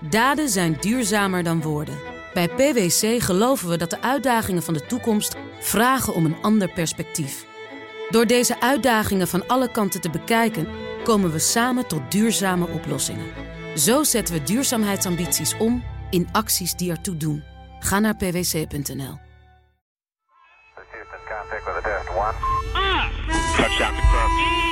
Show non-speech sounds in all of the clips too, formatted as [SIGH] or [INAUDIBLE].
Daden zijn duurzamer dan woorden. Bij PwC geloven we dat de uitdagingen van de toekomst vragen om een ander perspectief. Door deze uitdagingen van alle kanten te bekijken, komen we samen tot duurzame oplossingen. Zo zetten we duurzaamheidsambities om in acties die ertoe doen. Ga naar pwc.nl. Houston, contact with a test one. Touchdown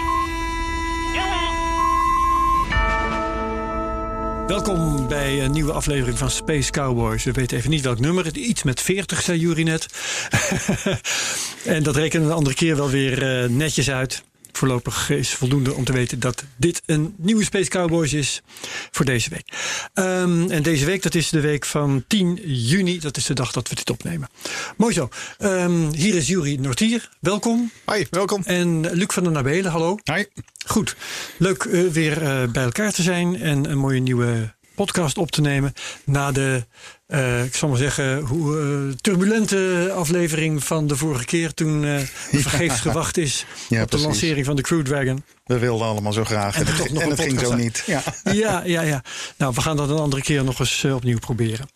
Welkom bij een nieuwe aflevering van Space Cowboys. We weten even niet welk nummer. Iets met 40, zei Jury net. [LAUGHS] en dat rekenen we een andere keer wel weer uh, netjes uit. Voorlopig is voldoende om te weten dat dit een nieuwe Space Cowboys is voor deze week. Um, en deze week, dat is de week van 10 juni. Dat is de dag dat we dit opnemen. Mooi zo. Um, hier is Jury Nortier. Welkom. Hoi, welkom. En Luc van der Nabelen, hallo. Hi. Goed. Leuk uh, weer uh, bij elkaar te zijn en een mooie nieuwe podcast op te nemen. Na de, uh, ik zal maar zeggen, hoe uh, turbulente aflevering van de vorige keer. Toen uh, [LAUGHS] vergeefs gewacht is ja, op precies. de lancering van de Crew Dragon. We wilden allemaal zo graag. En, en, het, en het ging zo niet. Ja. ja, ja, ja. Nou, we gaan dat een andere keer nog eens opnieuw proberen.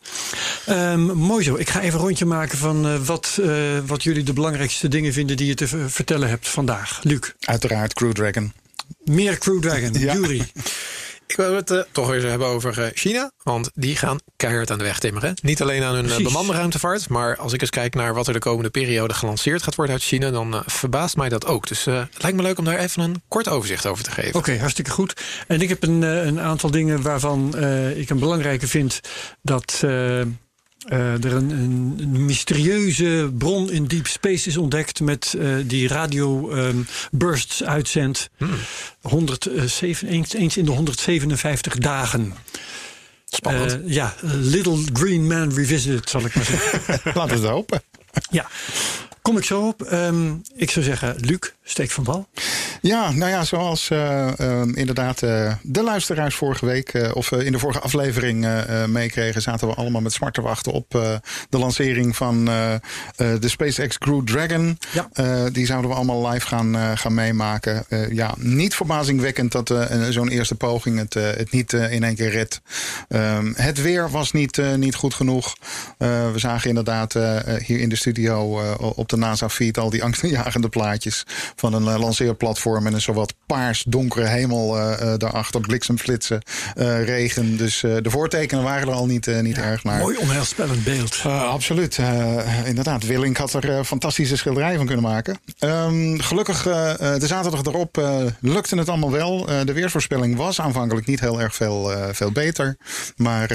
Um, mooi zo. Ik ga even een rondje maken van wat, wat jullie de belangrijkste dingen vinden die je te vertellen hebt vandaag. Luc. Uiteraard Crew Dragon. Meer Crew Dragon. Ja. Jury. [LAUGHS] Ik wil het uh, toch weer hebben over uh, China. Want die gaan keihard aan de weg timmeren. Niet alleen aan hun uh, bemande ruimtevaart. Maar als ik eens kijk naar wat er de komende periode gelanceerd gaat worden uit China. Dan verbaast mij dat ook. Dus het lijkt me leuk om daar even een kort overzicht over te geven. Oké, okay, hartstikke goed. En ik heb een, een aantal dingen waarvan ik een belangrijke vind. Dat uh, er een, een, mysterieuze bron in deep space is ontdekt met uh, die radio um, bursts uitzendt. Hmm. 107, eens, eens in de 157 dagen. Spannend. Uh, ja, Little Green Man Revisited, zal ik maar zeggen. [LAUGHS] Laten we het hopen. Ja. Kom ik zo op. Um, ik zou zeggen, Luc, steek van bal. Ja, nou ja, zoals uh, uh, inderdaad uh, de luisteraars vorige week... of in de vorige aflevering meekregen... zaten we allemaal met smart te wachten op de lancering van de SpaceX Crew Dragon. Ja. die zouden we allemaal live gaan, gaan meemaken. ja, niet verbazingwekkend dat zo'n eerste poging het, het niet in één keer redt. Um, het weer was niet, niet goed genoeg. we zagen inderdaad hier in de studio op de NASA-feed al die angstaanjagende plaatjes van een uh, lanceerplatform en een zowat paars-donkere hemel uh, daarachter, bliksemflitsen, regen. Dus de voortekenen waren er al niet, niet ja, erg naar. Mooi onheilspellend beeld. absoluut. inderdaad, Willink had er fantastische schilderijen van kunnen maken. Um, gelukkig, de zaterdag erop lukte het allemaal wel. de weersvoorspelling was aanvankelijk niet heel erg veel, veel beter. Maar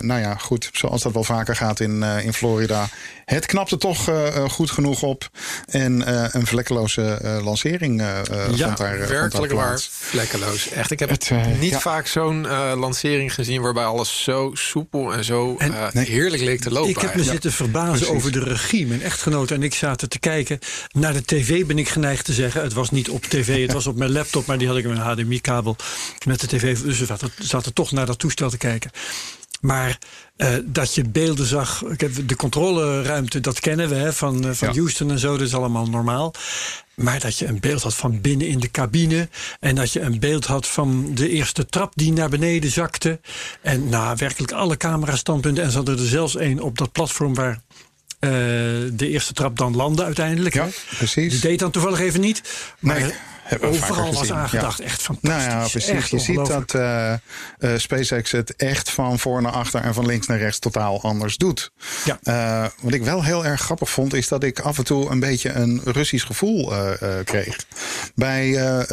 nou ja, goed, zoals dat wel vaker gaat in, in Florida. Het knapte toch goed genoeg op. En een vlekkeloze lancering uh, ja, vond daar werkelijk vond waar vlekkeloos. Echt, ik heb het, niet ja. vaak zo'n lancering gezien waarbij alles zo soepel en zo en, nee, heerlijk leek te lopen. Ik heb me ja. zitten verbazen Precies. over de regie. Mijn echtgenoot en ik zaten te kijken naar de tv. Ben ik geneigd te zeggen. Het was niet op tv, het was op mijn laptop, maar die had ik met een HDMI-kabel met de tv. Dus we zaten, zaten toch naar dat toestel te kijken. Maar uh, dat je beelden zag. De controleruimte, dat kennen we hè, van, uh, van ja. Houston en zo. Dat is allemaal normaal. Maar dat je een beeld had van binnen in de cabine. En dat je een beeld had van de eerste trap die naar beneden zakte. En nou, werkelijk alle camerastandpunten. En ze hadden er zelfs één op dat platform waar uh, de eerste trap dan landde uiteindelijk. Ja, hè. precies. Die deed dan toevallig even niet. Maar nee. Overal was aangedacht. Ja. Echt fantastisch. Nou ja, precies. Echt je ziet dat uh, uh, SpaceX het echt van voor naar achter en van links naar rechts totaal anders doet. Ja. Uh, wat ik wel heel erg grappig vond, is dat ik af en toe een beetje een Russisch gevoel kreeg. Bij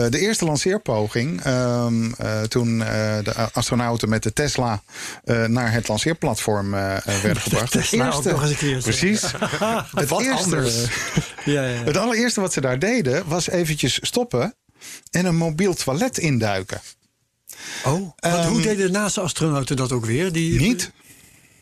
de eerste lanceerpoging, ehm, toen de astronauten met de Tesla naar het lanceerplatform werden [LAUGHS] gebracht. De Tesla eerste, ook nog eens een keer. Precies. [LAUGHS] het wat eerste, anders. ja, ja. Het allereerste wat ze daar deden, was eventjes stoppen en een mobiel toilet induiken. Oh, um, hoe deden de NASA-astronauten dat ook weer? Die, niet.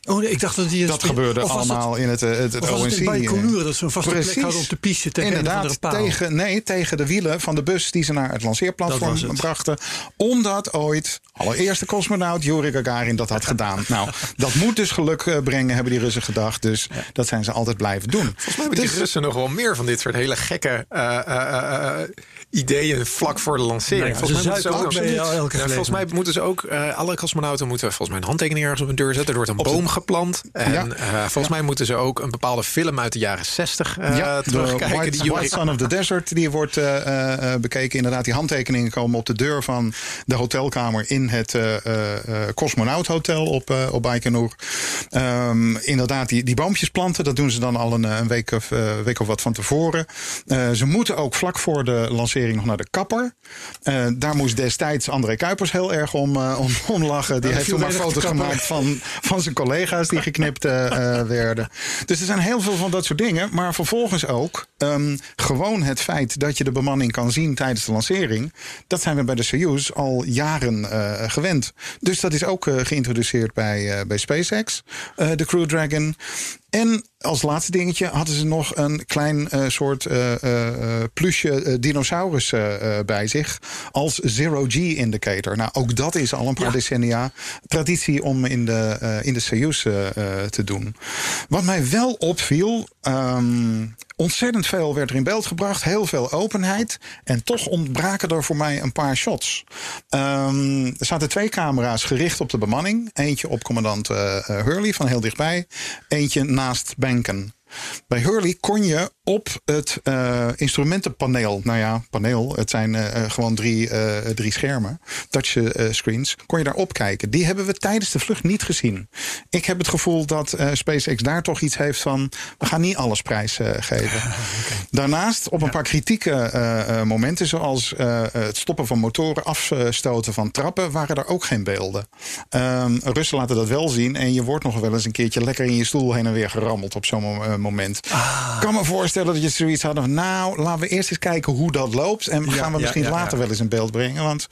Oh, nee, ik dacht dat die dat gebeurde allemaal het, in het, het, het was ONC. Het in Baikonur, dat ze een vaste Precies. plek hadden op de piste tegen Inderdaad, een paal. Tegen, nee, tegen de wielen van de bus die ze naar het lanceerplatform het. brachten. Omdat ooit allereerste cosmonaut Yuri Gagarin dat had gedaan. [LAUGHS] nou, dat moet dus geluk brengen, hebben die Russen gedacht. Dus ja. dat zijn ze altijd blijven doen. Volgens mij hebben dus, die Russen nog wel meer van dit soort hele gekke... Uh, uh, ideeën vlak voor de lancering. Volgens, ze mij moeten ze zuipen ook, volgens mij moeten ze ook, eh, alle cosmonauten moeten volgens mij een handtekening ergens op hun deur zetten. Er wordt een boom geplant. En Ja. eh, volgens mij moeten ze ook een bepaalde film uit de jaren 60 eh ja, de terugkijken. White, die White Son of the Desert, die wordt eh, eh, eh, bekeken. Inderdaad, die handtekeningen komen op de deur van de hotelkamer in het eh eh, eh, Cosmonaut Hotel op, op Baikonur. Ehm, inderdaad, die, die boompjes planten, dat doen ze dan al een, een week, of, week of wat van tevoren. Eh, ze moeten ook vlak voor de lancering nog naar de kapper. Eh, daar moest destijds André Kuipers heel erg om, eh, om, om lachen. Die Ja, heeft toen maar foto's gemaakt van, van zijn collega's die geknipt eh, werden. Dus er zijn heel veel van dat soort dingen. Maar vervolgens ook ehm, gewoon het feit dat je de bemanning kan zien tijdens de lancering. Dat zijn we bij de Soyuz al jaren gewend. Dus dat is ook geïntroduceerd bij, bij SpaceX, de Crew Dragon. En als laatste dingetje hadden ze nog een klein eh, soort eh eh, plusje dinosaurus bij zich. Als Zero G indicator. Nou, ook dat is al een paar decennia traditie om in de, in de Soyuz te doen. Wat mij wel opviel. ehm, ontzettend veel werd er in beeld gebracht. Heel veel openheid. En toch ontbraken er voor mij een paar shots. Ehm, er zaten twee camera's gericht op de bemanning. Eentje op commandant eh, eh, Hurley van heel dichtbij. Eentje naast Banken. Bij Hurley kon je op het eh, instrumentenpaneel, nou ja, paneel, het zijn eh, eh, gewoon drie, drie schermen, touch eh, screens, kon je daarop kijken. Die hebben we tijdens de vlucht niet gezien. Ik heb het gevoel dat SpaceX daar toch iets heeft van, we gaan niet alles prijsgeven. [LAUGHS] Daarnaast, op een paar kritieke momenten, zoals het stoppen van motoren, afstoten van trappen, waren er ook geen beelden. Ehm Russen laten dat wel zien en je wordt nog wel eens een keertje lekker in je stoel heen en weer gerammeld op zo'n mo- eh, moment. Ik kan me voorstellen dat je zoiets had van, nou, laten we eerst eens kijken hoe dat loopt en gaan we ja, misschien ja, ja. later wel eens in beeld brengen. Want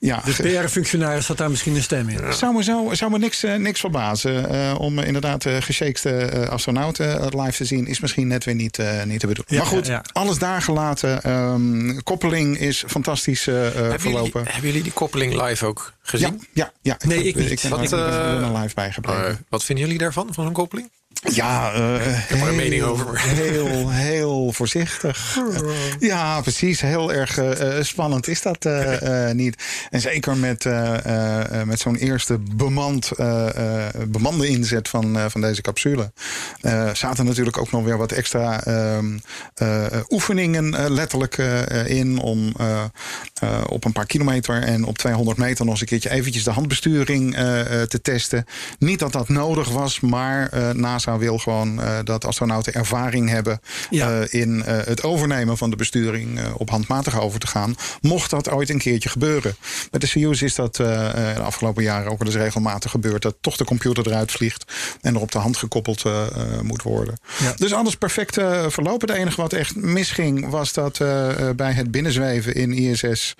ja, De PR-functionaris had daar misschien een stem in. zou me, zo, zou me niks, eh, niks verbazen. eh, om eh, inderdaad eh, astronauten live te zien, is misschien net weer niet, eh, niet te bedoelen. Ja, maar goed, ja, ja. alles daar gelaten. Ehm, koppeling is fantastisch hebben, jullie, verlopen. hebben jullie die koppeling live ook Ja, gezien? ja, ja. Nee, heb- ik niet. Ik ben, Wat, ik er live. Eh, wat vinden jullie daarvan, van zo'n koppeling? Ja, eh heb er een mening over, [LAUGHS] Heel, heel voorzichtig. Ja, precies. Heel erg eh, eh, spannend is dat eh, [LAUGHS] eh, niet. En zeker met, eh, eh, eh, met zo'n eerste bemand, eh, eh, bemande inzet van, eh, van deze capsule. eh, zaten natuurlijk ook nog weer wat extra ehm, eh, oefeningen eh, letterlijk eh, in. Om eh, eh, op een paar kilometer en op 200 meter nog eens een keertje eventjes de handbesturing eh, eh, te testen. Niet dat dat nodig was, maar eh, NASA wil gewoon eh, dat astronauten ervaring hebben Ja. eh, in eh, het overnemen van de besturing op handmatig over te gaan. Mocht dat ooit een keertje gebeuren. Met de Soyuz is dat de afgelopen jaren ook wel eens regelmatig gebeurd. Dat toch de computer eruit vliegt en er op de hand gekoppeld moet worden. Ja. Dus alles perfect verlopen. Het enige wat echt misging was dat bij het binnenzweven in ISS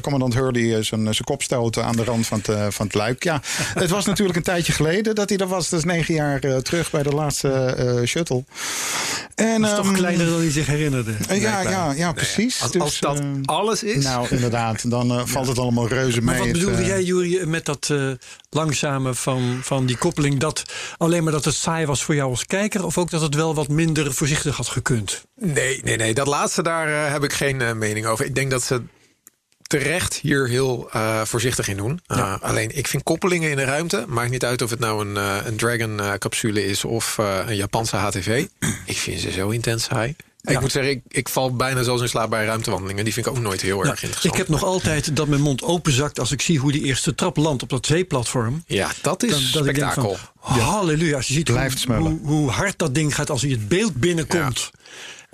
commandant Hurley zijn, zijn kop stootte aan de rand van het, van het luik. Ja, het was natuurlijk een tijdje geleden dat hij er was. Dat is negen jaar terug bij de laatste eh, shuttle. En, Dat is toch ehm, kleiner dan hij zich herinnerde. eh, ja, blijkbaar. ja, ja, precies. Als, Dus, als dat eh, alles is. nou, inderdaad. Dan eh, valt het allemaal reuze mee. Maar wat Het, bedoelde eh, jij, Jury, met dat eh, langzame van, van die koppeling? Dat alleen maar dat het saai was voor jou als kijker? Of ook dat het wel wat minder voorzichtig had gekund? Nee, nee, nee. Dat laatste daar heb ik geen mening over. Ik denk dat ze terecht hier heel eh, voorzichtig in doen. Uh, Alleen, ik vind koppelingen in de ruimte... maakt niet uit of het nou een, eh, een Dragon-capsule is... of eh, een Japanse HTV. [CLEARS THROAT] ik vind ze zo intens saai. Ik moet zeggen, ik, ik val bijna zelfs in slaap bij ruimtewandelingen. Die vind ik ook nooit heel erg Nou, interessant. ik heb nog altijd dat mijn mond openzakt als ik zie hoe die eerste trap landt op dat zeeplatform. Ja, dat is Dan- dat ik denk spektakel. van, halleluja, als je ziet hoe, hoe hard dat ding gaat als hij het beeld binnenkomt.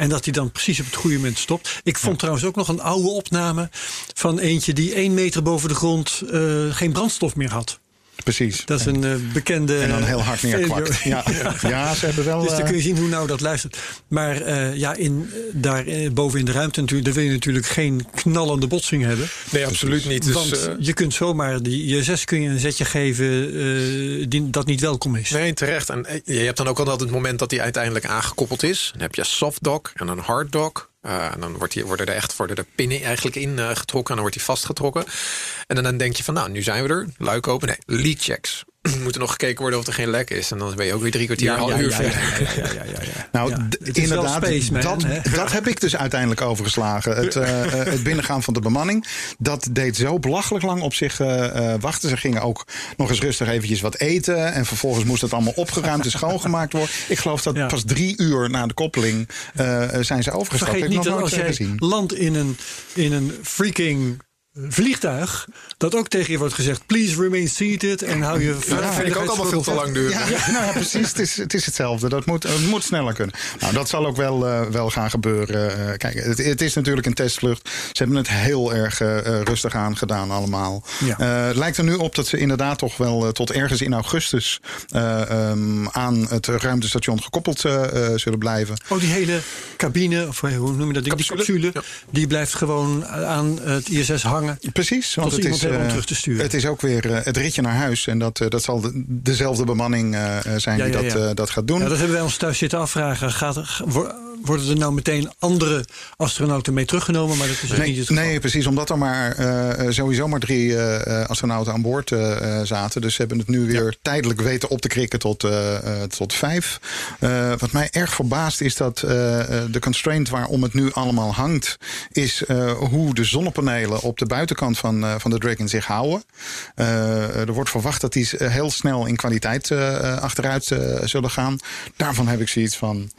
En dat hij dan precies op het goede moment stopt. Ik vond trouwens ook nog een oude opname van eentje die één meter boven de grond eh, geen brandstof meer had. Precies. Dat is een eh, bekende. En dan heel hard neerkwakt. [LAUGHS] Ja. ja, ze hebben wel... Dus dan eh, kun je zien hoe nou dat luistert. Maar eh, ja, in, daar boven in de ruimte natuurlijk, daar wil je natuurlijk geen knallende botsing hebben. Nee, absoluut niet. Dus, Want je kunt zomaar die ISS kun je een zetje geven eh, die, dat niet welkom is. Nee, terecht. En je hebt dan ook altijd het moment dat hij uiteindelijk aangekoppeld is. Dan heb je soft dock en een hard dock. Eh, en dan wordt die, worden er echt worden de pinnen eigenlijk in eh, getrokken. En dan wordt hij vastgetrokken. En dan, dan denk je van, nou, nu zijn we er. Luik open. Nee, lead checks. [CLEARS THROAT] moet er nog gekeken worden of er geen lek is. En dan ben je ook weer drie kwartier, Ja, half ja, uur ja, verder. ja, ja, ja, ja, ja. [LAUGHS] Nou, inderdaad, dat, hè? dat heb ik dus uiteindelijk overgeslagen. Het, eh, eh, het binnengaan van de bemanning, dat deed zo belachelijk lang op zich eh, eh, wachten. Ze gingen ook nog eens rustig eventjes wat eten. En vervolgens moest het allemaal opgeruimd en schoongemaakt worden. Ik geloof dat Ja. pas drie uur na de koppeling eh, zijn ze overgestapt. Vergeet Heb ik niet nog dat nooit als jij gezien. landt in een, in een freaking vliegtuig, dat ook tegen je wordt gezegd: please remain seated en hou je. Ja, dat vind ik ook allemaal veel te lang duren. Ja, ja, nou ja, precies. Het is, het is hetzelfde. Dat moet, het moet sneller kunnen. Nou, dat zal ook wel, eh, wel gaan gebeuren. Eh, kijk, het, het is natuurlijk een testvlucht. Ze hebben het heel erg eh, rustig aan gedaan allemaal. Ja. Eh, het lijkt er nu op dat ze inderdaad toch wel tot ergens in augustus... eh, ehm, aan het ruimtestation gekoppeld eh, eh, zullen blijven. Oh, die hele cabine, of hoe noem je dat ding? Die Capsule? capsule, die blijft gewoon aan het ISS hangen. Precies, want het is, om eh, terug te sturen. het is ook weer eh, het ritje naar huis. En dat, eh, dat zal de- dezelfde bemanning zijn Ja, die ja, dat, dat gaat doen. Ja, dat hebben wij ons thuis zitten afvragen. Gaat, worden er nou meteen andere astronauten mee teruggenomen? Maar dat is dus niet Nee, het geval. nee, precies. Omdat er maar eh, eh, sowieso maar drie eh, astronauten aan boord zaten. Dus ze hebben het nu weer tijdelijk weten op te krikken tot, tot vijf. Wat mij erg verbaast is dat de constraint waarom het nu allemaal hangt... is hoe de zonnepanelen op de buitenkant van, van de Dragon zich houden. Er wordt verwacht dat die heel snel in kwaliteit achteruit zullen gaan. Daarvan heb ik zoiets van...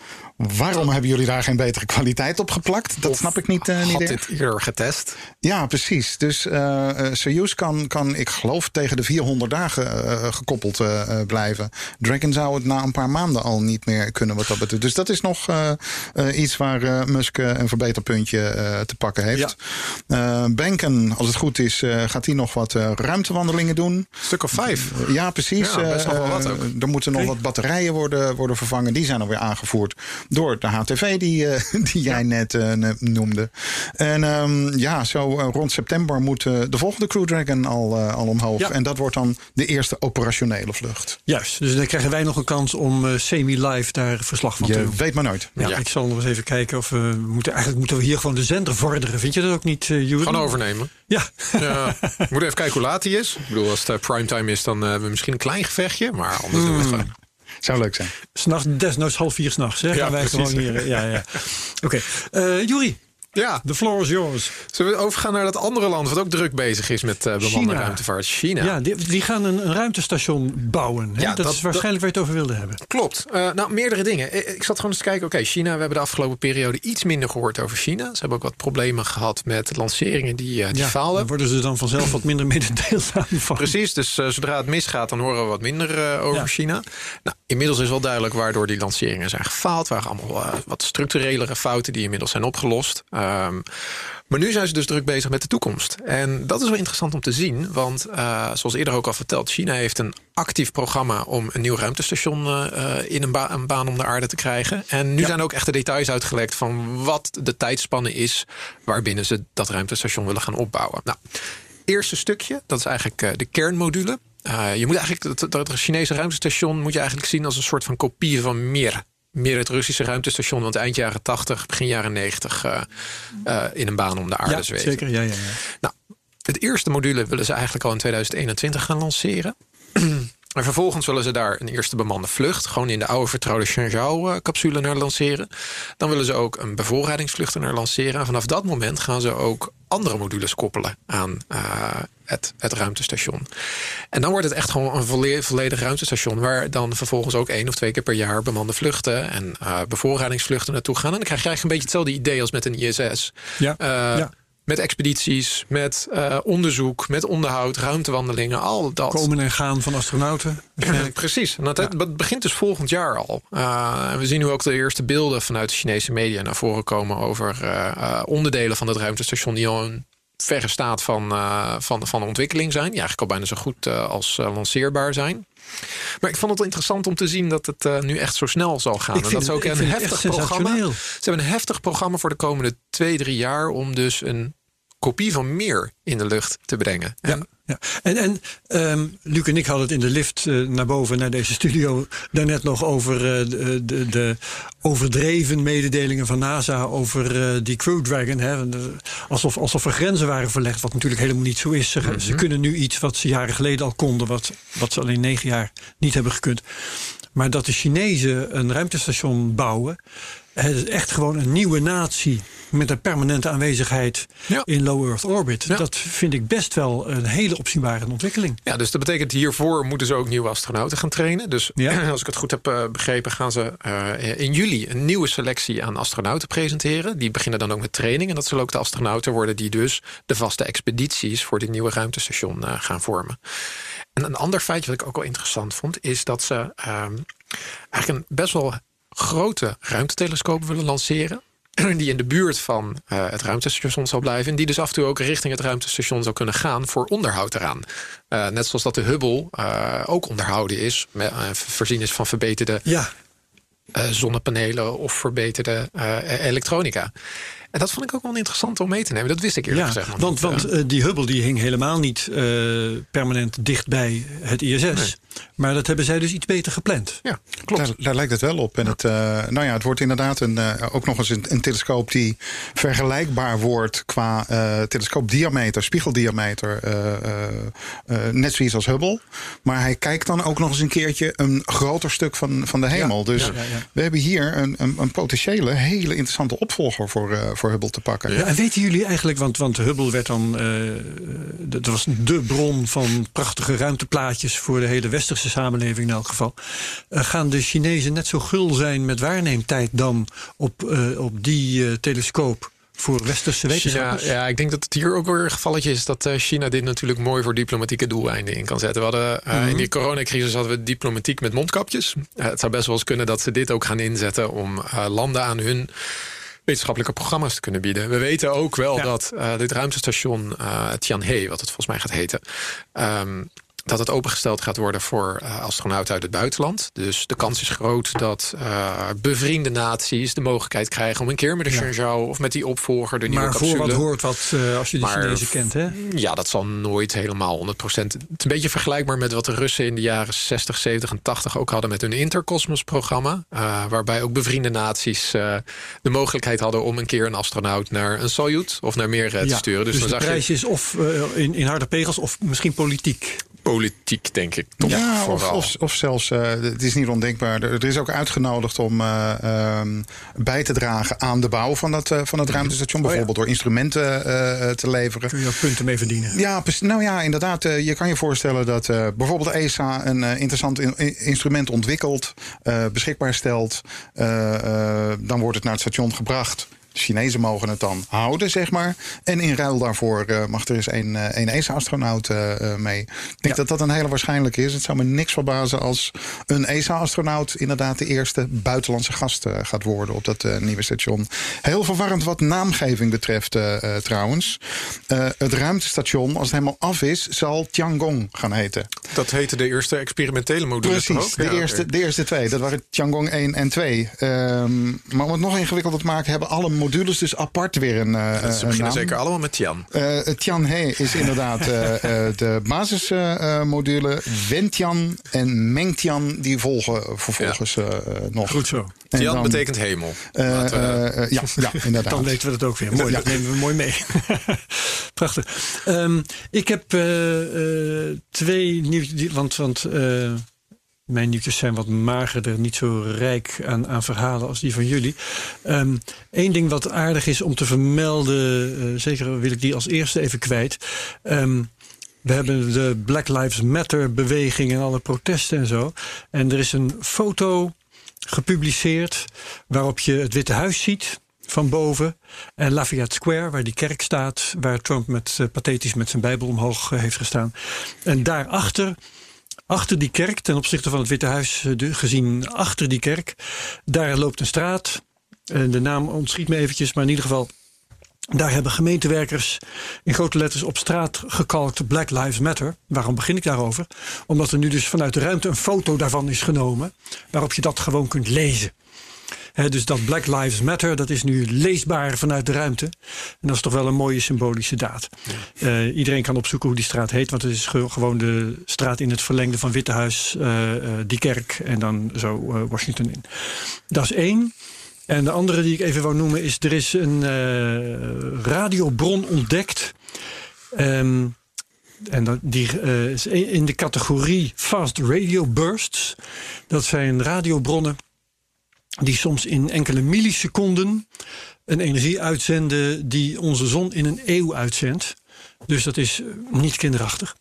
Waarom hebben jullie daar geen betere kwaliteit op geplakt? Dat Of snap ik niet, niet Had dit eerder getest? Ja, precies. Dus eh eh, Soyuz kan, kan, ik geloof, tegen de 400 dagen gekoppeld blijven. Dragon zou het na een paar maanden al niet meer kunnen wat dat betreft. Dus dat is nog iets waar Musk een verbeterpuntje te pakken heeft. Eh Benken, als het goed is, gaat hij nog wat ruimtewandelingen doen. Een stuk of vijf. Ja, precies. Ja, best nog wel wat ook. Er moeten nog wat batterijen worden, worden vervangen. Die zijn alweer aangevoerd door de HTV die, eh, [LAUGHS] die jij net eh, ne- noemde. En ehm, ja, zo eh, rond september moet de volgende Crew Dragon al, al omhoog. Ja. En dat wordt dan de eerste operationele vlucht. Juist, dus dan krijgen wij nog een kans om semi-live daar verslag van te Je doen. weet maar nooit. Ja, Ja. ik zal nog eens even kijken of we moeten. Eigenlijk moeten we hier gewoon de zender vorderen. Vind je dat ook niet, uh, Gewoon overnemen. Ja, Ja. We moeten even kijken hoe laat die is. Ik bedoel, als het primetime is, dan hebben we misschien een klein gevechtje. Maar anders doen we het gewoon. Zou leuk zijn. s'nachts, desnoods half vier s'nachts. Ja, Gaan wij precies. gewoon hier. eh, Ja, ja. [LAUGHS] Oké, Eh Juri, Ja, the floor is yours. zullen we overgaan naar dat andere land wat ook druk bezig is met eh bemande China. ruimtevaart? China. Ja, die, die gaan een, een ruimtestation bouwen. Hè? Ja, dat, dat- is waarschijnlijk waar je het over wilde hebben. Klopt. Eh, nou, meerdere dingen. Ik zat gewoon eens te kijken. Oké, China. We hebben de afgelopen periode iets minder gehoord over China. Ze hebben ook wat problemen gehad met lanceringen die, eh, die ja, dan worden ze dan vanzelf wat minder mededeelzaam van. [LAUGHS] Precies, dus zodra het misgaat, dan horen we wat minder over Ja. China. Nou, inmiddels is wel duidelijk waardoor die lanceringen zijn gefaald. waren allemaal wat structurelere fouten die inmiddels zijn opgelost. Ehm, maar nu zijn ze dus druk bezig met de toekomst. En dat is wel interessant om te zien. Want eh, zoals eerder ook al verteld, China heeft een actief programma om een nieuw ruimtestation eh, in een, ba- een baan om de aarde te krijgen. En nu zijn ook echt de details uitgelekt van wat de tijdspanne is waarbinnen ze dat ruimtestation willen gaan opbouwen. Nou, eerste stukje, dat is eigenlijk eh, de kernmodule. Eh, je moet eigenlijk dat, dat Chinese ruimtestation moet je eigenlijk zien als een soort van kopie van Mir. Mir het Russische ruimtestation, want eind jaren 80, begin jaren 90 eh, eh, in een baan om de aarde ja, zweven. zeker. Ja, ja, ja. Nou, het eerste module willen ze eigenlijk al in 2021 gaan lanceren. [CLEARS THROAT] En vervolgens willen ze daar een eerste bemande vlucht, gewoon in de oude vertrouwde Shenzhou-capsule naar lanceren. Dan willen ze ook een bevoorradingsvlucht er naar lanceren. En vanaf dat moment gaan ze ook andere modules koppelen aan eh, het, het ruimtestation. En dan wordt het echt gewoon een volle- volledig ruimtestation, waar dan vervolgens ook één of twee keer per jaar bemande vluchten en eh, bevoorradingsvluchten naartoe gaan. En dan krijg je eigenlijk een beetje hetzelfde idee als met een ISS. Ja, Eh, ja. Met expedities, met eh, onderzoek, met onderhoud, ruimtewandelingen, al dat. Komen en gaan van astronauten. [LAUGHS] Precies. En dat, dat begint dus volgend jaar al. Uh, en we zien nu ook de eerste beelden vanuit de Chinese media naar voren komen over uh, uh, onderdelen van het ruimtestation die al een verre staat van, van, van ontwikkeling zijn. Die eigenlijk al bijna zo goed als lanceerbaar zijn. Maar ik vond het interessant om te zien dat het uh, nu echt zo snel zal gaan. Ik en dat ze ook een heftig programma. Ze hebben een heftig programma voor de komende twee, drie jaar om dus een kopie van meer in de lucht te brengen. Ja, ja. En, en um, Luc en ik hadden het in de lift uh, naar boven, naar deze studio, daarnet nog over uh, de, de, de, overdreven mededelingen van NASA over uh, die Crew Dragon. Hè, alsof, alsof er grenzen waren verlegd, wat natuurlijk helemaal niet zo is. Ze, mm -hmm. ze kunnen nu iets wat ze jaren geleden al konden, wat, wat ze alleen negen jaar niet hebben gekund. Maar dat de Chinezen een ruimtestation bouwen. Het is echt gewoon een nieuwe natie met een permanente aanwezigheid ja. in low Earth orbit. Ja. Dat vind ik best wel een hele opzienbare ontwikkeling. Ja, dus dat betekent hiervoor moeten ze ook nieuwe astronauten gaan trainen. Dus ja. [CLEARS THROAT] als ik het goed heb uh, begrepen, gaan ze uh, in juli een nieuwe selectie aan astronauten presenteren. Die beginnen dan ook met training. En dat zullen ook de astronauten worden die dus de vaste expedities voor dit nieuwe ruimtestation uh, gaan vormen. En een ander feitje wat ik ook wel interessant vond, is dat ze eigenlijk een best wel grote ruimtetelescoop willen lanceren. [CLEARS THROAT] Die in de buurt van uh, het ruimtestation zal blijven. En die dus af en toe ook richting het ruimtestation zou kunnen gaan voor onderhoud eraan. Uh, net zoals dat de Hubble uh, ook onderhouden is. Met, voorzien is van verbeterde ja. zonnepanelen of verbeterde elektronica. En dat vond ik ook wel interessant om mee te nemen. Dat wist ik eerlijk ja, gezegd. Want, want uh, die Hubble die hing helemaal niet permanent dicht bij het ISS. Nee. Maar dat hebben zij dus iets beter gepland. Ja, klopt. Daar, daar lijkt het wel op. En het, uh, nou ja, het wordt inderdaad een, ook nog eens een, een, telescoop die vergelijkbaar wordt qua telescoopdiameter, spiegeldiameter. net zoiets als Hubble. Maar hij kijkt dan ook nog eens een keertje een groter stuk van, van de hemel. Ja, dus ja, ja, we hebben hier een, een, een, potentiële, hele interessante opvolger voor, voor Hubble te pakken. Ja, en weten jullie eigenlijk, want, want Hubble werd dan, uh, dat was de bron van prachtige ruimteplaatjes voor de hele westerse samenleving in elk geval. Uh, gaan de Chinezen net zo gul zijn met waarneemtijd dan op, uh, op die telescoop? Voor westerse wetenschappers? China, ja, ik denk dat het hier ook weer een gevalletje is dat China dit natuurlijk mooi voor diplomatieke doeleinden in kan zetten. We hadden mm -hmm. in die coronacrisis hadden we diplomatiek met mondkapjes. Uh, het zou best wel eens kunnen dat ze dit ook gaan inzetten om uh, landen aan hun wetenschappelijke programma's te kunnen bieden. We weten ook wel ja. dat dit ruimtestation Tianhe, wat het volgens mij gaat heten, um, dat het opengesteld gaat worden voor uh, astronauten uit het buitenland. Dus de kans is groot dat uh, bevriende naties de mogelijkheid krijgen om een keer met de Shenzhou ja. of met die opvolger de nieuwe maar capsule. Maar voor wat hoort wat uh, als je de Chinezen kent, hè? Ja, dat zal nooit helemaal 100%. Het is een beetje vergelijkbaar met wat de Russen in de jaren 60, 70 en 80 ook hadden met hun Intercosmos-programma. Waarbij ook bevriende naties de mogelijkheid hadden om een keer een astronaut naar een Soyuz of naar meer te ja, sturen. Dus, dus de prijs je... is of in, in harde pegels of misschien politiek politiek, denk ik. Toch ja, of, of, of, zelfs, uh, het is niet ondenkbaar. Er is ook uitgenodigd om uh, um, bij te dragen aan de bouw van dat, uh, van het ruimtestation. Oh, bijvoorbeeld ja. door instrumenten te leveren. Kun je ook punten mee verdienen? Ja, nou ja, inderdaad. je kan je voorstellen dat bijvoorbeeld ESA een interessant in, instrument ontwikkelt, beschikbaar stelt. dan wordt het naar het station gebracht. De Chinezen mogen het dan houden, zeg maar. En in ruil daarvoor uh, mag er eens een, uh, een ESA-astronaut uh, mee. Ik denk ja. dat dat een hele waarschijnlijke is. Het zou me niks verbazen als een ESA-astronaut inderdaad de eerste buitenlandse gast gaat worden op dat nieuwe station. Heel verwarrend wat naamgeving betreft trouwens. het ruimtestation, als het helemaal af is, zal Tiangong gaan heten. Dat heette de eerste experimentele modules. Precies, de, ja, eerste, okay. de eerste twee. Dat waren Tiangong 1 en 2. Um, maar om het nog ingewikkelder te maken, hebben alle modules dus apart weer een. Uh, ze beginnen zeker allemaal met Tian. Uh, Tian He is inderdaad uh, [LAUGHS] de basismodule. Wentian en Mengtian die volgen vervolgens ja. nog. Goed zo. En Tian dan, betekent hemel. ja, ja, [LAUGHS] inderdaad. dan weten we het ook weer. Mooi, ja. dat nemen we mooi mee. [LAUGHS] Prachtig. Um, ik heb twee nieuws. Want. want mijn nieuwtjes zijn wat magerder, niet zo rijk aan, aan verhalen als die van jullie. Eén um, ding wat aardig is om te vermelden, uh, zeker wil ik die als eerste even kwijt. Um, we hebben de Black Lives Matter beweging en alle protesten en zo. En er is een foto gepubliceerd waarop je het Witte Huis ziet van boven. En Lafayette Square, waar die kerk staat, waar Trump met, uh, pathetisch met zijn Bijbel omhoog uh, heeft gestaan. En daarachter achter die kerk, ten opzichte van het Witte Huis gezien achter die kerk, daar loopt een straat. En de naam ontschiet me eventjes, maar in ieder geval. Daar hebben gemeentewerkers in grote letters op straat gekalkt Black Lives Matter. Waarom begin ik daarover? Omdat er nu dus vanuit de ruimte een foto daarvan is genomen. Waarop je dat gewoon kunt lezen. Dus dat Black Lives Matter, dat is nu leesbaar vanuit de ruimte. En dat is toch wel een mooie symbolische daad. Eh, iedereen kan opzoeken hoe die straat heet, want het is ge- gewoon de straat in het verlengde van Wittehuis, eh, eh, die kerk en dan zo Washington in. Dat is één. En de andere die ik even wou noemen is: er is een radiobron ontdekt. Ehm, en dat, die is in de categorie fast radio bursts. Dat zijn radiobronnen die soms in enkele milliseconden een energie uitzenden die onze zon in een eeuw uitzendt. Dus dat is eh, niet kinderachtig.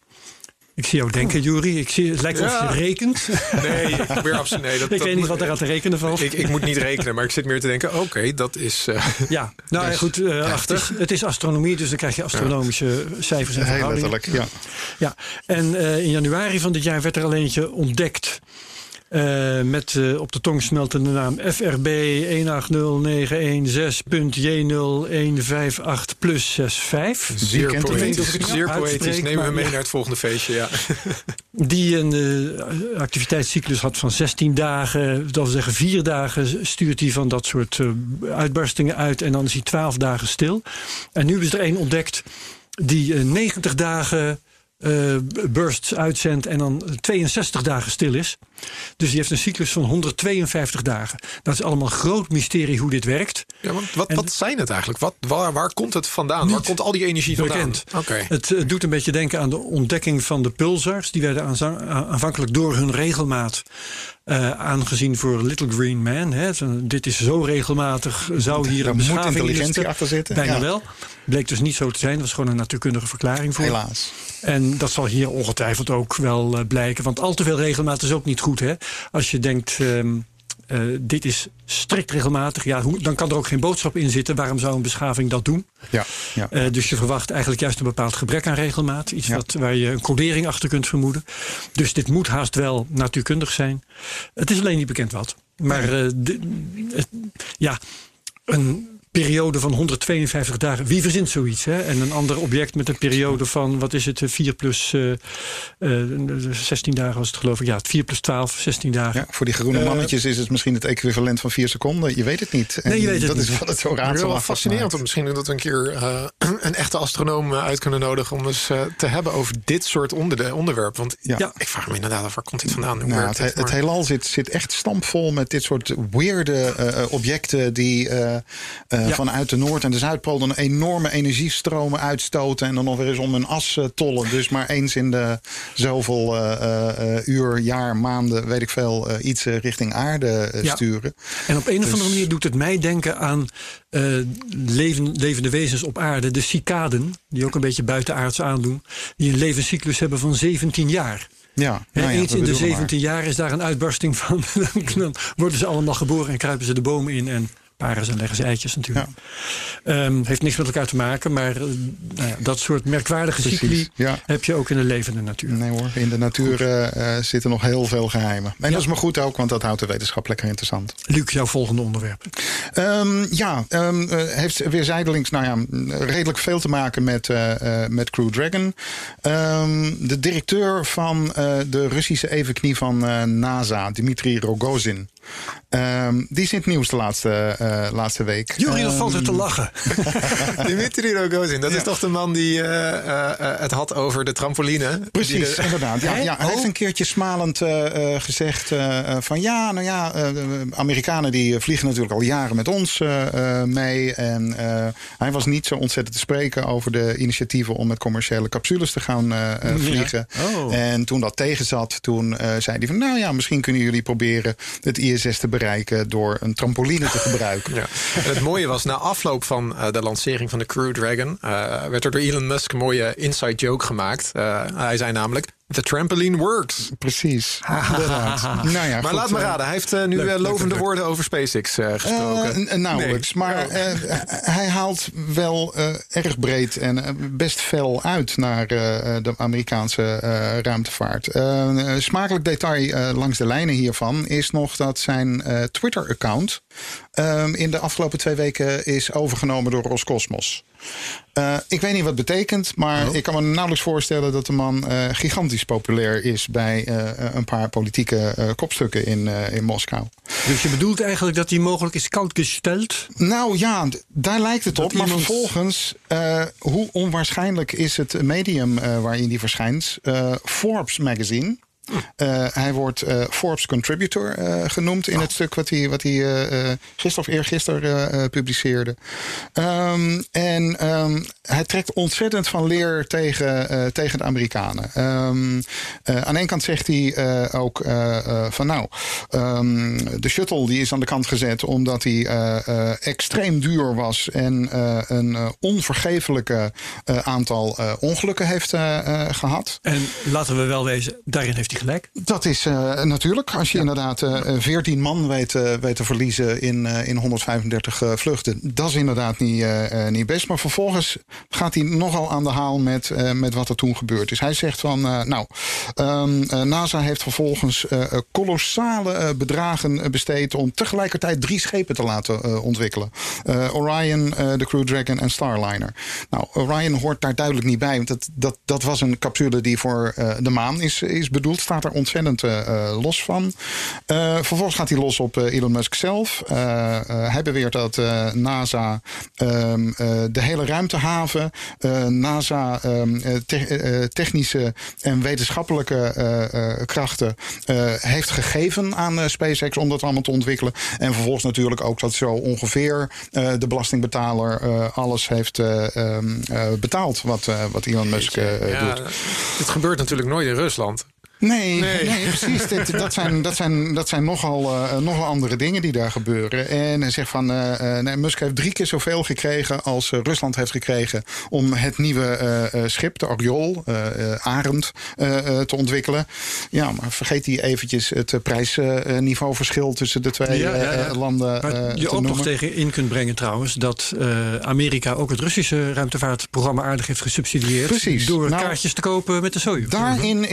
Ik zie jou denken, Juri. Ik zie, het lijkt wel of Ja. je rekent. [LAUGHS] Nee, ik probeer absoluut. Nee, dat, ik dat weet niet moet- wat eraan te rekenen valt. Ik, ik moet niet rekenen, maar ik zit meer te denken: oké, dat is. eh, ja, nou [LAUGHS] Dus goed. eh, ach, het, is, het is astronomie, dus dan krijg je astronomische cijfers en Heel letterlijk, ja. Ja, en eh, in januari van dit jaar werd er al eentje ontdekt. Eh, met eh, op de tong smeltende naam FRB 180916.J0158 plus 65. zeer poëtisch. Zeer poëtisch. Neem me maar mee naar het volgende feestje. Ja. [LAUGHS] Die een eh, activiteitscyclus had van 16 dagen. Dat wil zeggen, vier dagen stuurt hij van dat soort eh, uitbarstingen uit. En dan is hij 12 dagen stil. En nu is er één ontdekt die eh, 90 dagen eh, bursts uitzendt. En dan 62 dagen stil is. Dus die heeft een cyclus van 152 dagen. Dat is allemaal groot mysterie hoe dit werkt. Ja, want wat, En- wat zijn het eigenlijk? Wat, waar, waar komt het vandaan? Waar komt al die energie vandaan? Oké. Het eh, doet een beetje denken aan de ontdekking van de pulsars. Die werden aanvankelijk door hun regelmaat eh, aangezien voor Little Green Man. Hè. Dit is zo regelmatig, zou hier een moet intelligentie achter zitten. Bijna Ja. wel. Bleek dus niet zo te zijn. Dat was gewoon een natuurkundige verklaring voor. Helaas. En dat zal hier ongetwijfeld ook wel eh, blijken. Want al te veel regelmaat is ook niet goed. Hè? Als je denkt, ehm, eh, dit is strikt regelmatig. Ja, hoe, dan kan er ook geen boodschap in zitten. Waarom zou een beschaving dat doen? Ja, ja. Eh, dus je verwacht eigenlijk juist een bepaald gebrek aan regelmaat. Iets Ja. wat, waar je een codering achter kunt vermoeden. Dus dit moet haast wel natuurkundig zijn. Het is alleen niet bekend wat. Maar de- het- ja, een periode van 152 dagen. Wie verzint zoiets? Hè? En een ander object met een periode van, wat is het, 4 plus eh, eh, 16 dagen was het geloof ik. Ja, 4 plus 12, 16 dagen. Ja, voor die groene Eh, mannetjes is het misschien het equivalent van vier seconden. Je weet het niet. En Nee, je weet het dat niet. is wat het zo Het is wel raadselachtig fascinerend. Misschien dat we een keer eh, [CLEARS THROAT] een echte astronoom eh, uit kunnen nodigen om eens eh, te hebben over dit soort onder onderwerp. Want Ja. ja. ik vraag me inderdaad af waar komt dit vandaan? Nou, het, het heelal zit, zit echt stampvol met dit soort weirde eh, eh, objecten die eh, Ja. vanuit de Noord- en de Zuidpool dan enorme energiestromen uitstoten en dan nog weer eens om hun as eh, tollen. Dus maar eens in de zoveel eh, uur, jaar, maanden, weet ik veel, iets richting aarde Ja. sturen. En op een of andere Dus- manier doet het mij denken aan leven, levende wezens op aarde. De cicaden, die ook een beetje buitenaards aandoen. Die een levenscyclus hebben van 17 jaar. Ja, nou ja, eens in de bedoelen maar. 17 jaar is daar een uitbarsting van. [LAUGHS] dan worden ze allemaal geboren en kruipen ze de bomen in. En paren ze en leggen ze eitjes natuurlijk. Ehm, heeft niks met elkaar te maken. Maar eh, nou ja, dat soort merkwaardige cycli ja. heb je ook in de levende natuur. Nee hoor, in de natuur eh, eh, zitten nog heel veel geheimen. En dat is maar goed ook, want dat houdt de wetenschap lekker interessant. Luc, jouw volgende onderwerp. Ehm, ja, ehm, eh, heeft weer zijdelings nou ja, redelijk veel te maken met, met Crew Dragon. De directeur van de Russische evenknie van NASA, Dmitri Rogozin. Ehm, die is in het nieuws de laatste, eh, laatste week. Jury, dat Ehm, valt er te lachen. [LAUGHS] Dimitri Rogozin, dat Ja. is toch de man die eh, eh, het had over de trampoline? Precies, de- [LAUGHS] inderdaad. Ja, ja, hij Oh. heeft een keertje smalend eh, eh, gezegd van ja, nou ja, eh, Amerikanen die vliegen natuurlijk al jaren met ons mee. En eh, hij was niet zo ontzettend te spreken over de initiatieven om met commerciële capsules te gaan eh, eh, vliegen. Oh. En toen dat tegenzat, toen eh, zei hij van nou ja, misschien kunnen jullie proberen het ISS te bereiken door een trampoline te gebruiken. [LAUGHS] Ja. En het mooie was, na afloop van eh, de lancering van de Crew Dragon... eh, werd er door Elon Musk een mooie inside joke gemaakt. Eh, hij zei namelijk, the trampoline works. Precies. [LAUGHS] Nou ja, Maar goed, laat me eh, raden, hij heeft eh, nu leuk, eh, lovende leuk. woorden over SpaceX gesproken. Nauwelijks. Nee. Maar Oh. hij haalt wel erg breed en best fel uit naar de Amerikaanse ruimtevaart. Smakelijk detail langs de lijnen hiervan is nog dat zijn Twitter-account ehm, in de afgelopen twee weken is overgenomen door Roscosmos. Eh, ik weet niet wat het betekent, maar ik kan me nauwelijks voorstellen dat de man eh, gigantisch populair is bij eh, een paar politieke kopstukken in, in Moskou. Dus je bedoelt eigenlijk dat die mogelijk is koud gesteld? Nou ja, daar lijkt het Dat op. Maar vervolgens, hoe onwaarschijnlijk is het medium waarin die verschijnt? Forbes magazine. Eh, hij wordt eh, Forbes Contributor eh, genoemd in het stuk wat hij, wat hij gisteren of eergisteren publiceerde. Ehm, en ehm, hij trekt ontzettend van leer tegen, tegen de Amerikanen. Ehm, eh, aan de ene kant zegt hij ook van nou, de shuttle die is aan de kant gezet omdat hij extreem duur was en een onvergeeflijke aantal ongelukken heeft eh, eh, gehad. En laten we wel wezen, daarin heeft hij gelijk. Dat is eh, natuurlijk, als je inderdaad eh, 14 man weet, eh, weet te verliezen in, eh, in 135 eh, vluchten. Dat is inderdaad niet, eh, eh, niet best. Maar vervolgens gaat hij nogal aan de haal met, eh, met wat er toen gebeurd is. Hij zegt van, eh, nou, ehm, eh, NASA heeft vervolgens eh, eh, kolossale eh, bedragen eh, besteed om tegelijkertijd drie schepen te laten eh, ontwikkelen. Eh, Orion, eh, de Crew Dragon en Starliner. Nou, Orion hoort daar duidelijk niet bij. Want dat, dat, dat was een capsule die voor eh, de maan is, is bedoeld. Staat er ontzettend eh, eh, los van. Eh, vervolgens gaat hij los op Elon Musk zelf. Hij beweert dat NASA ehm, eh, de hele ruimtehaven, eh, NASA ehm, eh, te- eh, technische en wetenschappelijke krachten heeft gegeven aan SpaceX om dat allemaal te ontwikkelen. En vervolgens natuurlijk ook dat zo ongeveer de belastingbetaler alles heeft eh, ehm, eh, betaald wat, wat Elon Musk Ja, doet. het gebeurt natuurlijk nooit in Rusland. Nee, Nee. nee. precies. Dit- dat, zijn, dat, zijn, dat zijn nogal, eh, nogal andere dingen die daar gebeuren. En hij zegt van, eh, eh, nee, Musk heeft drie keer zoveel gekregen als Rusland heeft gekregen om het nieuwe schip, de Oriol, Arend, te ontwikkelen. Ja, maar vergeet die eventjes het prijsniveauverschil tussen de twee Ja, ja, ja. landen Waar je ook nog tegen in kunt brengen trouwens... dat Amerika ook het Russische ruimtevaartprogramma aardig heeft gesubsidieerd. Precies. Door Nou, kaartjes te kopen met de Soyuz. Daarin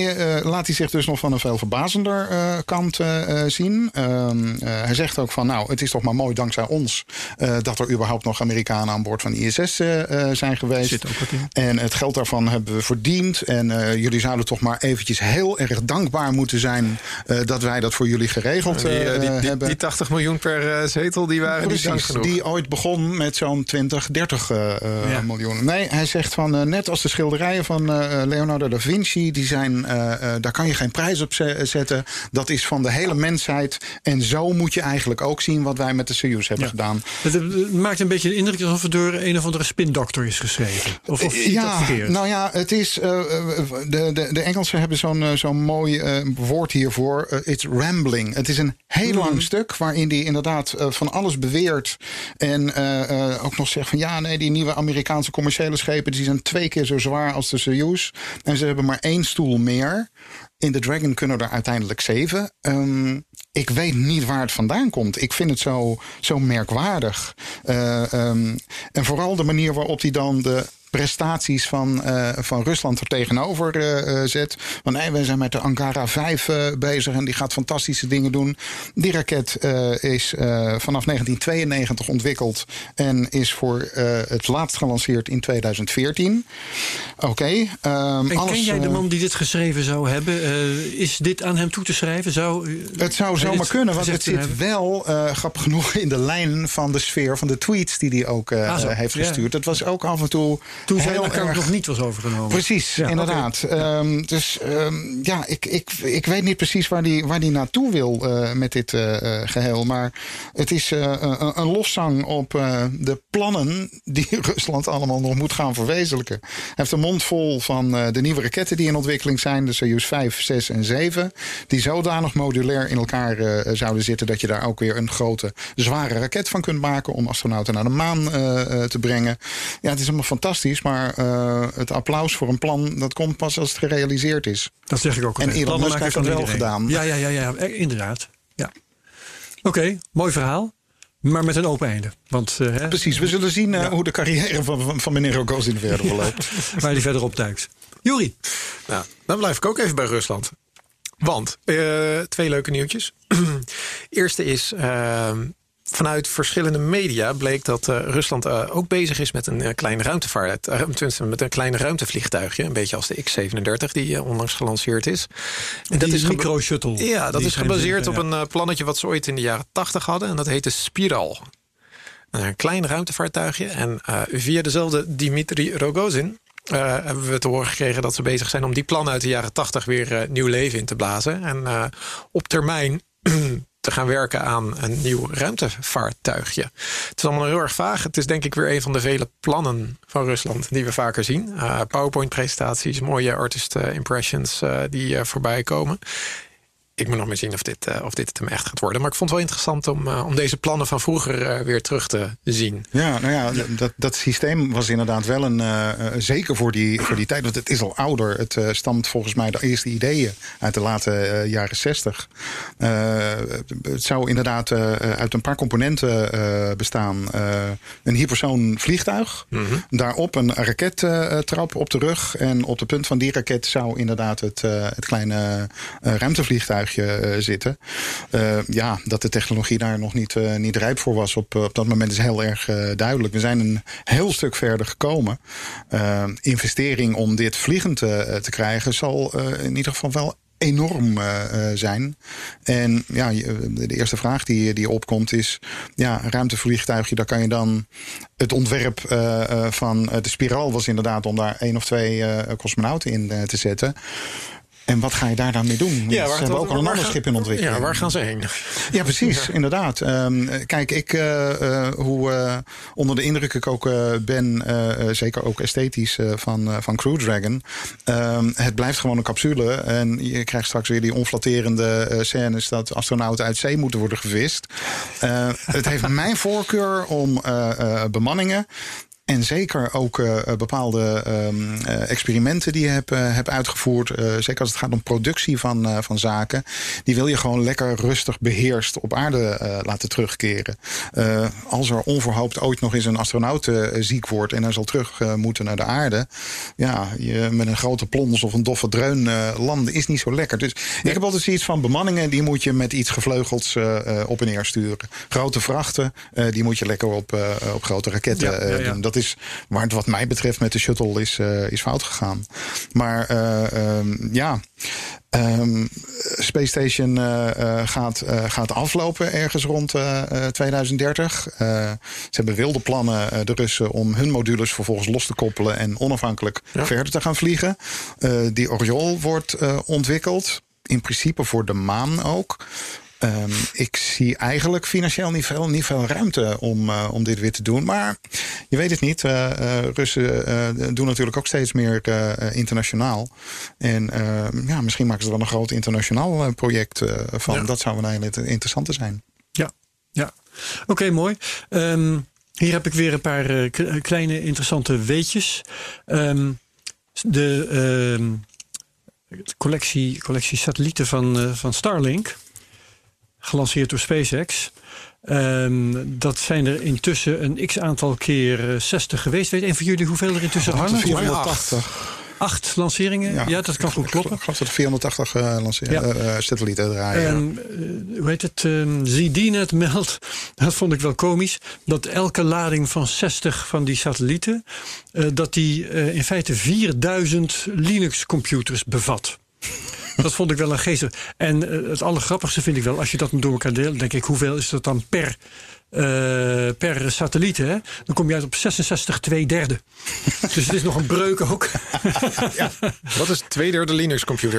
laat hij zich dus nog van een veel verbazender eh, kant eh, eh, zien. Ehm, eh, hij zegt ook van, nou, het is toch maar mooi dankzij ons... eh, dat er überhaupt nog Amerikanen aan boord van ISS eh, eh, zijn geweest. Zit ook wat in. En het geld daarvan hebben we verdiend. En eh, jullie zouden toch maar eventjes heel erg dankbaar moeten zijn... eh, dat wij dat voor jullie geregeld Die, die, die, hebben. die 80 miljoen per eh, zetel, die waren niet dank Precies, genoeg. die ooit begon met zo'n 20, 30 eh, eh, Ja. miljoen. Nee, hij zegt van net als de schilderijen van eh, Leonardo da Vinci, die zijn, eh, eh, daar kan je geen prijs op ze- zetten. Dat is van de hele mensheid. En zo moet je eigenlijk ook zien wat wij met de Soyuz hebben Ja. gedaan. Het, het maakt een beetje de indruk alsof het door een of andere spindokter is geschreven. Of, of ja, nou ja, het is. eh, eh, de, de, de Engelsen hebben zo'n eh, zo'n mooi woord hiervoor. It's rambling. Het is een heel Mhm. lang stuk waarin hij inderdaad van alles beweert. En ook nog zegt van ja, nee, die nieuwe Amerikaanse commerciële schepen die zijn twee keer zo zwaar als de Soyuz. En ze hebben maar één stoel meer. In de Dragon kunnen er uiteindelijk zeven. Ehm, ik weet niet waar het vandaan komt. Ik vind het zo, zo merkwaardig. Eh, ehm, en vooral de manier waarop hij dan de prestaties van, eh, van Rusland er tegenover eh, eh, zet. Want nee, wij zijn met de Ankara 5 eh, bezig en die gaat fantastische dingen doen. Die raket is vanaf 1992 ontwikkeld en is voor het laatst gelanceerd in 2014. Oké. ehm, en alles, ken jij de man die dit geschreven zou hebben? Is dit aan hem toe te schrijven? Zou, Het zou zomaar kunnen, want het zit hebben? wel, grappig genoeg, in de lijn van de sfeer van de tweets die hij ook Ah, heeft gestuurd. Het was ook af en toe Toen heel account erg... nog niet was overgenomen. Precies, Ja, inderdaad. Ehm, dus ehm, ja, ik, ik, ik weet niet precies waar die, waar die naartoe wil eh, met dit eh, eh, geheel. Maar het is een, een lofzang op de plannen die [LAUGHS] Rusland allemaal nog moet gaan verwezenlijken. Hij heeft een mond vol van de nieuwe raketten die in ontwikkeling zijn. De Soyuz 5, 6 en 7. Die zodanig modulair in elkaar zouden zitten dat je daar ook weer een grote, zware raket van kunt maken. Om astronauten naar de maan te brengen. Ja, het is allemaal fantastisch. Maar eh, het applaus voor een plan, dat komt pas als het gerealiseerd is. Dat zeg ik ook En. Elon Musk heeft dat wel iedereen. gedaan. Ja, ja, ja, ja eh, inderdaad. Ja. Oké, mooi verhaal. Maar met een open einde. Want eh, hè, Precies, we zullen zien eh, hoe de carrière van, van, van meneer Rogozin verder verloopt. [LAUGHS] waar hij verder opduikt. Juri, Nou, dan blijf ik ook even bij Rusland. Want, eh, twee leuke nieuwtjes. [CLEARS THROAT] Eerste is, ehm, vanuit verschillende media bleek dat uh, Rusland uh, ook bezig is met een uh, kleine ruimtevaart. met een kleine ruimtevliegtuigje. Een beetje als de X-37 die onlangs gelanceerd is. En dat is micro-shuttle. Ja, dat is gebaseerd op een plannetje wat ze ooit in de jaren 80 hadden. En dat heette Spiral. Een klein ruimtevaartuigje. En via dezelfde Dimitri Rogozin hebben we te horen gekregen dat ze bezig zijn om die plannen uit de jaren 80 weer nieuw leven in te blazen. En op termijn [CLEARS THROAT] te gaan werken aan een nieuw ruimtevaartuigje. Het is allemaal heel erg vaag. Het is denk ik weer een van de vele plannen van Rusland die we vaker zien. Uh, PowerPoint-presentaties, mooie artist eh, impressions uh, die voorbij komen ik moet nog maar zien of dit, uh, of dit het hem echt gaat worden. Maar ik vond het wel interessant om, uh, om deze plannen van vroeger uh, weer terug te zien. Ja, nou ja, dat, dat systeem was inderdaad wel een. zeker voor die, voor die tijd, want het is al ouder. Het stamt volgens mij de eerste ideeën uit de late jaren zestig. het zou inderdaad uit een paar componenten bestaan: een hypersoon vliegtuig, mm -hmm. daarop een rakettrap op de rug. En op de punt van die raket zou inderdaad het, het kleine ruimtevliegtuig uh, zitten. Uh, ja, dat de technologie daar nog niet, uh, niet rijp voor was op, op dat moment is heel erg duidelijk. We zijn een heel stuk verder gekomen. investering om dit vliegend te krijgen zal in ieder geval wel enorm uh, zijn. En ja, de eerste vraag die, die opkomt is... ja, ruimtevliegtuigje, daar kan je dan... het ontwerp uh, van de spiraal was inderdaad... om daar één of twee cosmonauten in te zetten... En wat ga je daar dan mee doen? Ja, waar, ze hebben ook al een ander schip in ontwikkeling. Ja, waar gaan ze heen? Ja, precies, inderdaad. Um, kijk, ik, uh, uh, hoe uh, onder de indruk ik ook ben, zeker ook esthetisch, van, van Crew Dragon. Um, het blijft gewoon een capsule. En je krijgt straks weer die onflatterende scènes dat astronauten uit zee moeten worden gevist. het heeft mijn voorkeur om bemanningen en zeker ook uh, bepaalde um, experimenten die je hebt, uh, hebt uitgevoerd. zeker als het gaat om productie van, van zaken. Die wil je gewoon lekker rustig beheerst op aarde laten terugkeren. als er onverhoopt ooit nog eens een astronaut ziek wordt en hij zal terug moeten naar de aarde. Ja, je, met een grote plons of een doffe dreun landen is niet zo lekker. Dus ik heb altijd zoiets van bemanningen, die moet je met iets gevleugelds op en neer sturen. Grote vrachten, die moet je lekker op, op grote raketten ja, ja, ja. doen. Dat is waar het wat mij betreft met de shuttle is, uh, is fout gegaan. Maar uh, um, ja. Um, Space Station uh, gaat, gaat aflopen ergens rond 2030. ze hebben wilde plannen, de Russen, om hun modules vervolgens los te koppelen en onafhankelijk ja. verder te gaan vliegen. die Oriol wordt ontwikkeld. In principe voor de maan ook. Um, ik zie eigenlijk financieel niet veel, niet veel ruimte om, uh, om dit weer te doen. Maar je weet het niet. Uh, uh, Russen doen natuurlijk ook steeds meer internationaal. En ehm, ja, misschien maken ze er wel een groot internationaal project van. Ja. Dat zou een hele interessante zijn. Ja, ja. oké, okay, mooi. Um, hier heb ik weer een paar kleine interessante weetjes. de collectie, collectie satellieten van, van Starlink gelanceerd door SpaceX. Um, dat zijn er intussen een x aantal keer 60 geweest. Weet een van jullie hoeveel er intussen hangen? 480. Acht lanceringen? Ja, ja dat kan goed kloppen. Ik geloof dat er 480 uh, lanceren, ja. uh, satellieten draaien. En, uh, hoe heet het? Um, ZDNet meldt, dat vond ik wel komisch, dat elke lading van 60 van die satellieten, dat die in feite 4000 Linux-computers bevat. Dat vond ik wel een geestig. En uh, het allergrappigste vind ik wel, als je dat door elkaar deelt, denk ik, hoeveel is dat dan per per satelliet, hè, dan kom je uit op 66 2 derde. [LAUGHS] dus het is nog een breuk ook. ja. Wat is twee derde Linux computer?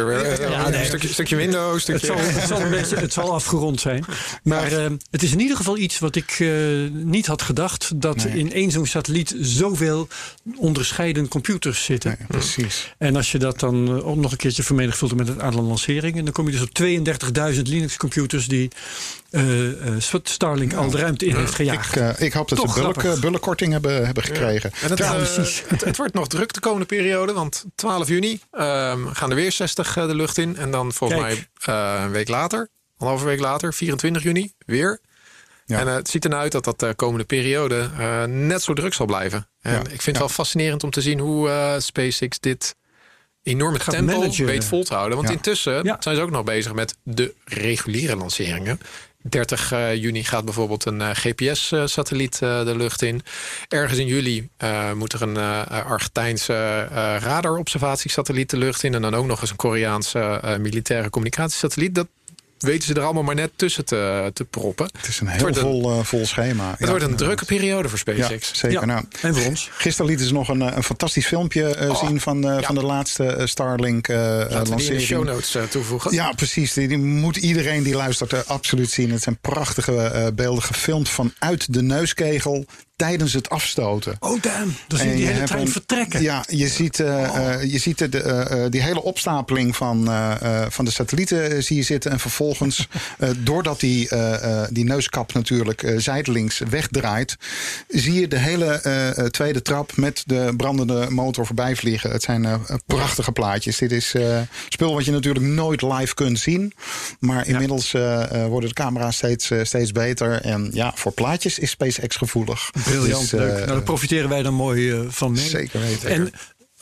Ja, nee, een stukje, stukje Windows. Stukje... Het, zal, het, zal een beetje, het zal afgerond zijn. Maar het is in ieder geval iets wat ik niet had gedacht. Dat nee. in één zo'n satelliet zoveel onderscheidende computers zitten. Nee, precies. En als je dat dan ook nog een keertje vermenigvuldigt met het aantal lanceringen. Dan kom je dus op 32.000 Linux computers die Starlink al de ruimte in heeft gejaagd. Ik, uh, ik hoop dat Toch ze bulk, bullenkorting hebben, hebben gekregen. Ja. En het, ja, uh, het, het, wordt nog druk de komende periode. Want 12 juni um, gaan er weer 60 de lucht in. En dan volgens Kijk. mij uh, een week later, een halve week later, 24 juni, weer. Ja. En het ziet ernaar uit dat dat de komende periode net zo druk zal blijven. En ja. ik vind het wel fascinerend om te zien hoe SpaceX dit enorme tempo managen. weet vol te houden. Want intussen zijn ze ook nog bezig met de reguliere lanceringen. 30 uh, juni gaat bijvoorbeeld een uh, GPS-satelliet uh, de lucht in. Ergens in juli moet er een Argentijnse radarobservatiesatelliet de lucht in. En dan ook nog eens een Koreaanse militaire communicatiesatelliet. Dat weten ze er allemaal maar net tussen te, te proppen. Het is een heel vol, een, vol schema. Het ja, wordt een drukke periode voor SpaceX. Ja, zeker. Nou, en voor ons. Gisteren lieten ze nog een, een fantastisch filmpje uh, oh, zien van, uh, ja. van de laatste Starlink uh, lancering. die in de show notes toevoegen. Ja, precies. Die, die, moet iedereen die luistert absoluut zien. Het zijn prachtige beelden gefilmd vanuit de neuskegel tijdens het afstoten. Oh damn, dan zie je die hele trein vertrekken. Ja, je ziet, uh, uh, je ziet de, uh, die hele opstapeling van, van de satellieten zie je zitten. En vervolgens, [LAUGHS] doordat die, die neuskap natuurlijk zijdelings wegdraait... zie je de hele tweede trap met de brandende motor voorbij vliegen. Het zijn prachtige plaatjes. Dit is spul wat je natuurlijk nooit live kunt zien. Maar inmiddels worden de camera's steeds, steeds beter. En ja, voor plaatjes is SpaceX gevoelig. Briljant, dus, leuk. nou, daar profiteren wij dan mooi uh, van mee. Zeker weten. En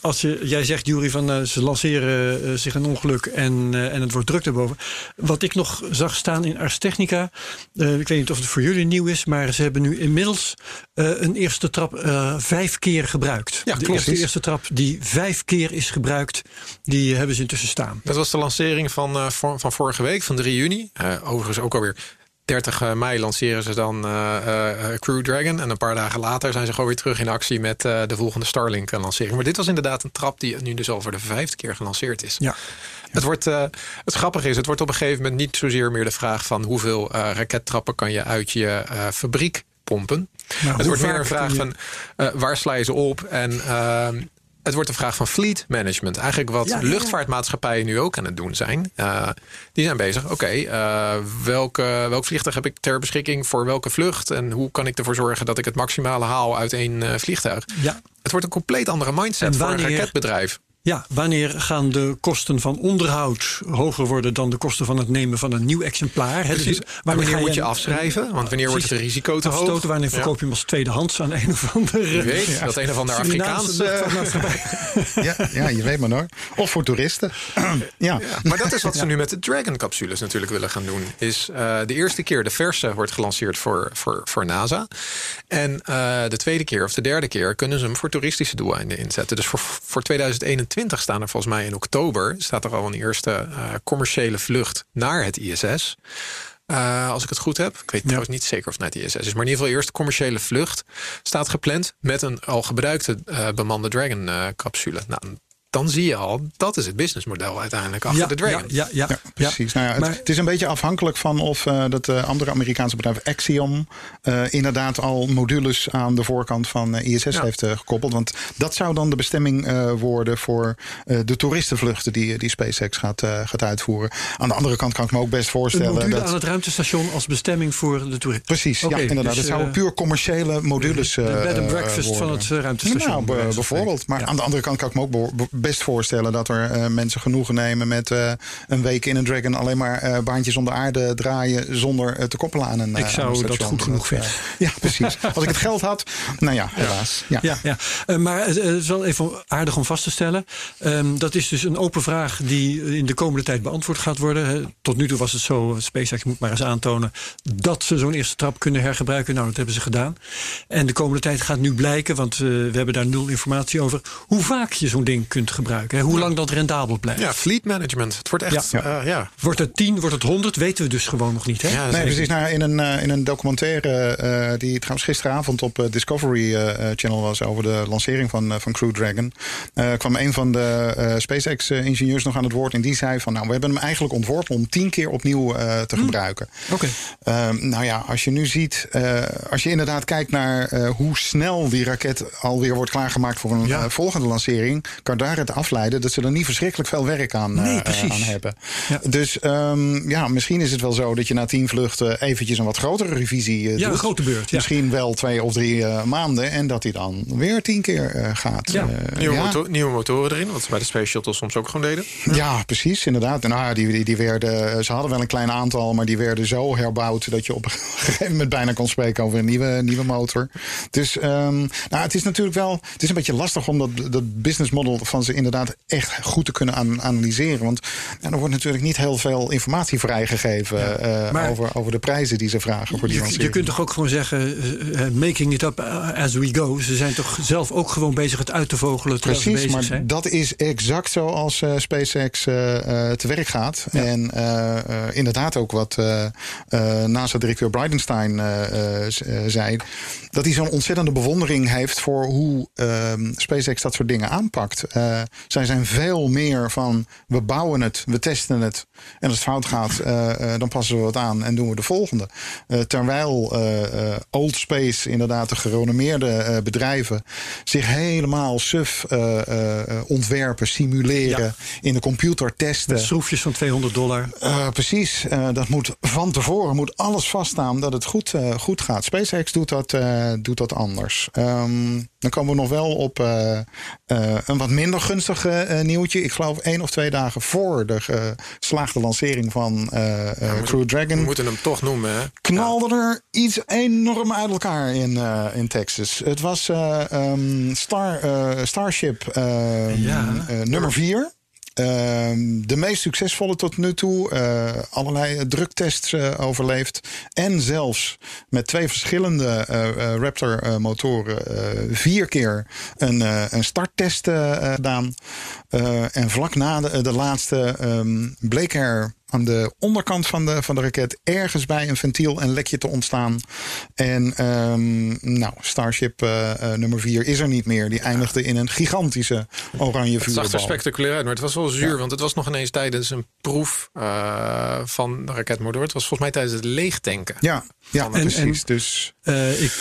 als je, jij zegt, Jury, van uh, ze lanceren uh, zich een ongeluk en, en het wordt druk erboven. Wat ik nog zag staan in Ars Technica, ik weet niet of het voor jullie nieuw is, maar ze hebben nu inmiddels een eerste trap vijf keer gebruikt. Ja, de klopt. eerste, eerste trap die vijf keer is gebruikt, die hebben ze intussen staan. Dat was de lancering van, van vorige week, van 3 juni. overigens ook alweer 30 mei lanceren ze dan uh, uh, Crew Dragon. En een paar dagen later zijn ze gewoon weer terug in actie met uh, de volgende Starlink-lancering. Maar dit was inderdaad een trap die nu dus al voor de vijfde keer gelanceerd is. Ja. Het, wordt, het grappige is, het wordt op een gegeven moment niet zozeer meer de vraag van hoeveel rakettrappen kan je uit je fabriek pompen. Nou, het wordt meer een vraag je... van waar sla je ze op en ehm, het wordt een vraag van fleet management. Eigenlijk wat Ja, luchtvaartmaatschappijen nu ook aan het doen zijn. Uh, die zijn bezig. Oké, uh, welke, welk vliegtuig heb ik ter beschikking voor welke vlucht? En hoe kan ik ervoor zorgen dat ik het maximale haal uit één uh, vliegtuig? Ja. Het wordt een compleet andere mindset voor een raketbedrijf. Ja, wanneer gaan de kosten van onderhoud hoger worden dan de kosten van het nemen van een nieuw exemplaar? Hè? Precies. Dus Wanneer, ga moet je afschrijven? Want wanneer wordt het risico te hoog? afstoten? Wanneer verkoop je hem als tweedehands aan een of andere... Weet, Ja. dat een of ander Surinaamse Afrikaans... eh. [LAUGHS] Ja, ja, je weet maar hoor. Of voor toeristen. [CLEARS THROAT] ja. Maar dat is wat ze nu met de Dragon-capsules natuurlijk willen gaan doen. Is eh, de eerste keer de verse wordt gelanceerd voor, voor, voor NASA. En eh, de tweede keer of de derde keer kunnen ze hem voor toeristische doeleinden inzetten. Dus voor, voor 2021 staan er volgens mij in oktober... staat er al een eerste eh, commerciële vlucht naar het ISS... Eh, als ik het goed heb. Ik weet trouwens niet zeker of het naar het ISS is. Maar in ieder geval eerst commerciële vlucht staat gepland met een al gebruikte eh, bemande Dragon-capsule. nou, dan zie je al, dat is het businessmodel uiteindelijk achter Ja, de Dragon. ja, ja, ja, Ja, precies. Nou ja, het, Maar- het is een beetje afhankelijk van of eh, dat eh, andere Amerikaanse bedrijf Axiom eh, inderdaad al modules aan de voorkant van ISS Ja. heeft gekoppeld. Want dat zou dan de bestemming eh, worden voor eh, de toeristenvluchten die, die SpaceX gaat, eh, gaat uitvoeren. Aan de andere kant kan ik me ook best Een voorstellen module dat. aan het ruimtestation als bestemming voor de toerist. Precies, ja, inderdaad. dus, het zouden puur commerciële modules de eh, bed and breakfast van het ruimtestation. Nou, bijvoorbeeld. Maar Ja. aan de andere kant kan ik me ook best voorstellen dat er eh, mensen genoegen nemen met eh, een week in een Dragon alleen maar eh, baantjes om de aarde draaien zonder te koppelen aan een. Ik zou een dat goed genoeg eh, [LAUGHS] ja, precies. Als ik het geld had, nou ja, helaas. Ja. Ja, ja. Maar het, is wel even aardig om vast te stellen. Ehm, dat is dus een open vraag die in de komende tijd beantwoord gaat worden. Tot nu toe was het zo, SpaceX moet maar eens aantonen... dat ze zo'n eerste trap kunnen hergebruiken. Nou, dat hebben ze gedaan. En de komende tijd gaat nu blijken, want we hebben daar nul informatie over... hoe vaak je zo'n ding kunt gebruiken. Hè. Hoe lang dat rendabel blijft. Ja, fleet management. Het wordt echt. Ja. Ja, ja. Wordt het 10, wordt het 100, weten we dus gewoon nog niet. Hè? Ja, Nee, precies. Nou, in, een, eh, in een documentaire eh, die trouwens gisteravond op eh, Discovery eh, eh, Channel was over de lancering van, eh, van Crew Dragon, eh, kwam een van de eh, SpaceX-ingenieurs nog aan het woord en die zei van, nou, we hebben hem eigenlijk ontworpen om tien keer opnieuw eh, te gebruiken. Oké. Ehm, nou ja, als je nu ziet, eh, als je inderdaad kijkt naar eh, hoe snel die raket alweer wordt klaargemaakt voor een Ja. eh, volgende lancering, kan daaruit afleiden dat ze er niet verschrikkelijk veel werk aan, eh, Nee, aan hebben. Ja. Dus ehm, ja, misschien is het wel zo dat je na tien vluchten eventjes een wat grotere revisie eh, Ja, doet. een grote beurt. Ja. Misschien wel twee of drie eh, maanden en dat hij dan weer tien keer eh, gaat. Ja. Nieuwe, nieuwe motoren erin, wat ze bij de Space Shuttle soms ook gewoon deden. Ja, precies, inderdaad. En ah, die, die, die werden, ze hadden wel een klein aantal, maar die werden zo herbouwd dat je op [LAUGHS] een gegeven moment bijna kon spreken over een nieuwe, nieuwe motor. Dus ehm, nou, het is natuurlijk wel, het is een beetje lastig om dat, dat business model van ze inderdaad echt goed te kunnen aan, analyseren. Want er wordt natuurlijk niet heel veel informatie vrijgegeven eh, over, over de prijzen die ze vragen voor die Je, je kunt toch ook gewoon zeggen, eh, eh, making it up as we go. Ze zijn toch zelf ook gewoon bezig het uit te vogelen ze Precies, bezig maar zijn. dat is exact zoals eh, SpaceX te werk gaat. En inderdaad ook wat NASA-directeur Bridenstine zei... dat hij zo'n ontzettende bewondering heeft voor hoe ehm, SpaceX dat soort dingen aanpakt. Eh, zij zijn veel meer van, we bouwen het, we testen het... en als het fout gaat, eh, eh, dan passen we wat aan en doen we de volgende. Terwijl Old Space, inderdaad de gerenommeerde bedrijven... zich helemaal suf ontwerpen, simuleren, Ja. in de computer testen. Met schroefjes van 200 dollar. Precies, dat moet van tevoren moet alles vaststaan dat het goed, goed gaat. SpaceX doet dat, doet dat anders. Ehm, dan komen we nog wel op eh, eh, een wat minder gunstig eh, nieuwtje. Ik geloof één of twee dagen voor de geslaagde lancering van Crew We Dragon. moeten hem toch noemen. Hè? knalde er iets enorm uit elkaar in, in Texas. Het was eh, ehm, Star, Starship ehm, Ja. eh, nummer 4. De meest succesvolle tot nu toe. eh, allerlei druktests eh, overleefd. En zelfs met twee verschillende eh, eh, Raptor-motoren eh, vier keer een, eh, een starttest eh, eh, gedaan. Eh, en vlak na de, de laatste ehm, bleek er aan de onderkant van de, van de raket ergens bij een ventiel een lekje te ontstaan. En ehm, nou, Starship eh, eh, nummer 4 is er niet meer. Die eindigde in een gigantische oranje Het zag er vuurbal. spectaculair uit, maar het was wel zuur. Want het was nog ineens tijdens een proef eh, van de raketmotor. Het was volgens mij tijdens het leegtanken. Ja, ja En- precies. en- dus Eh, ik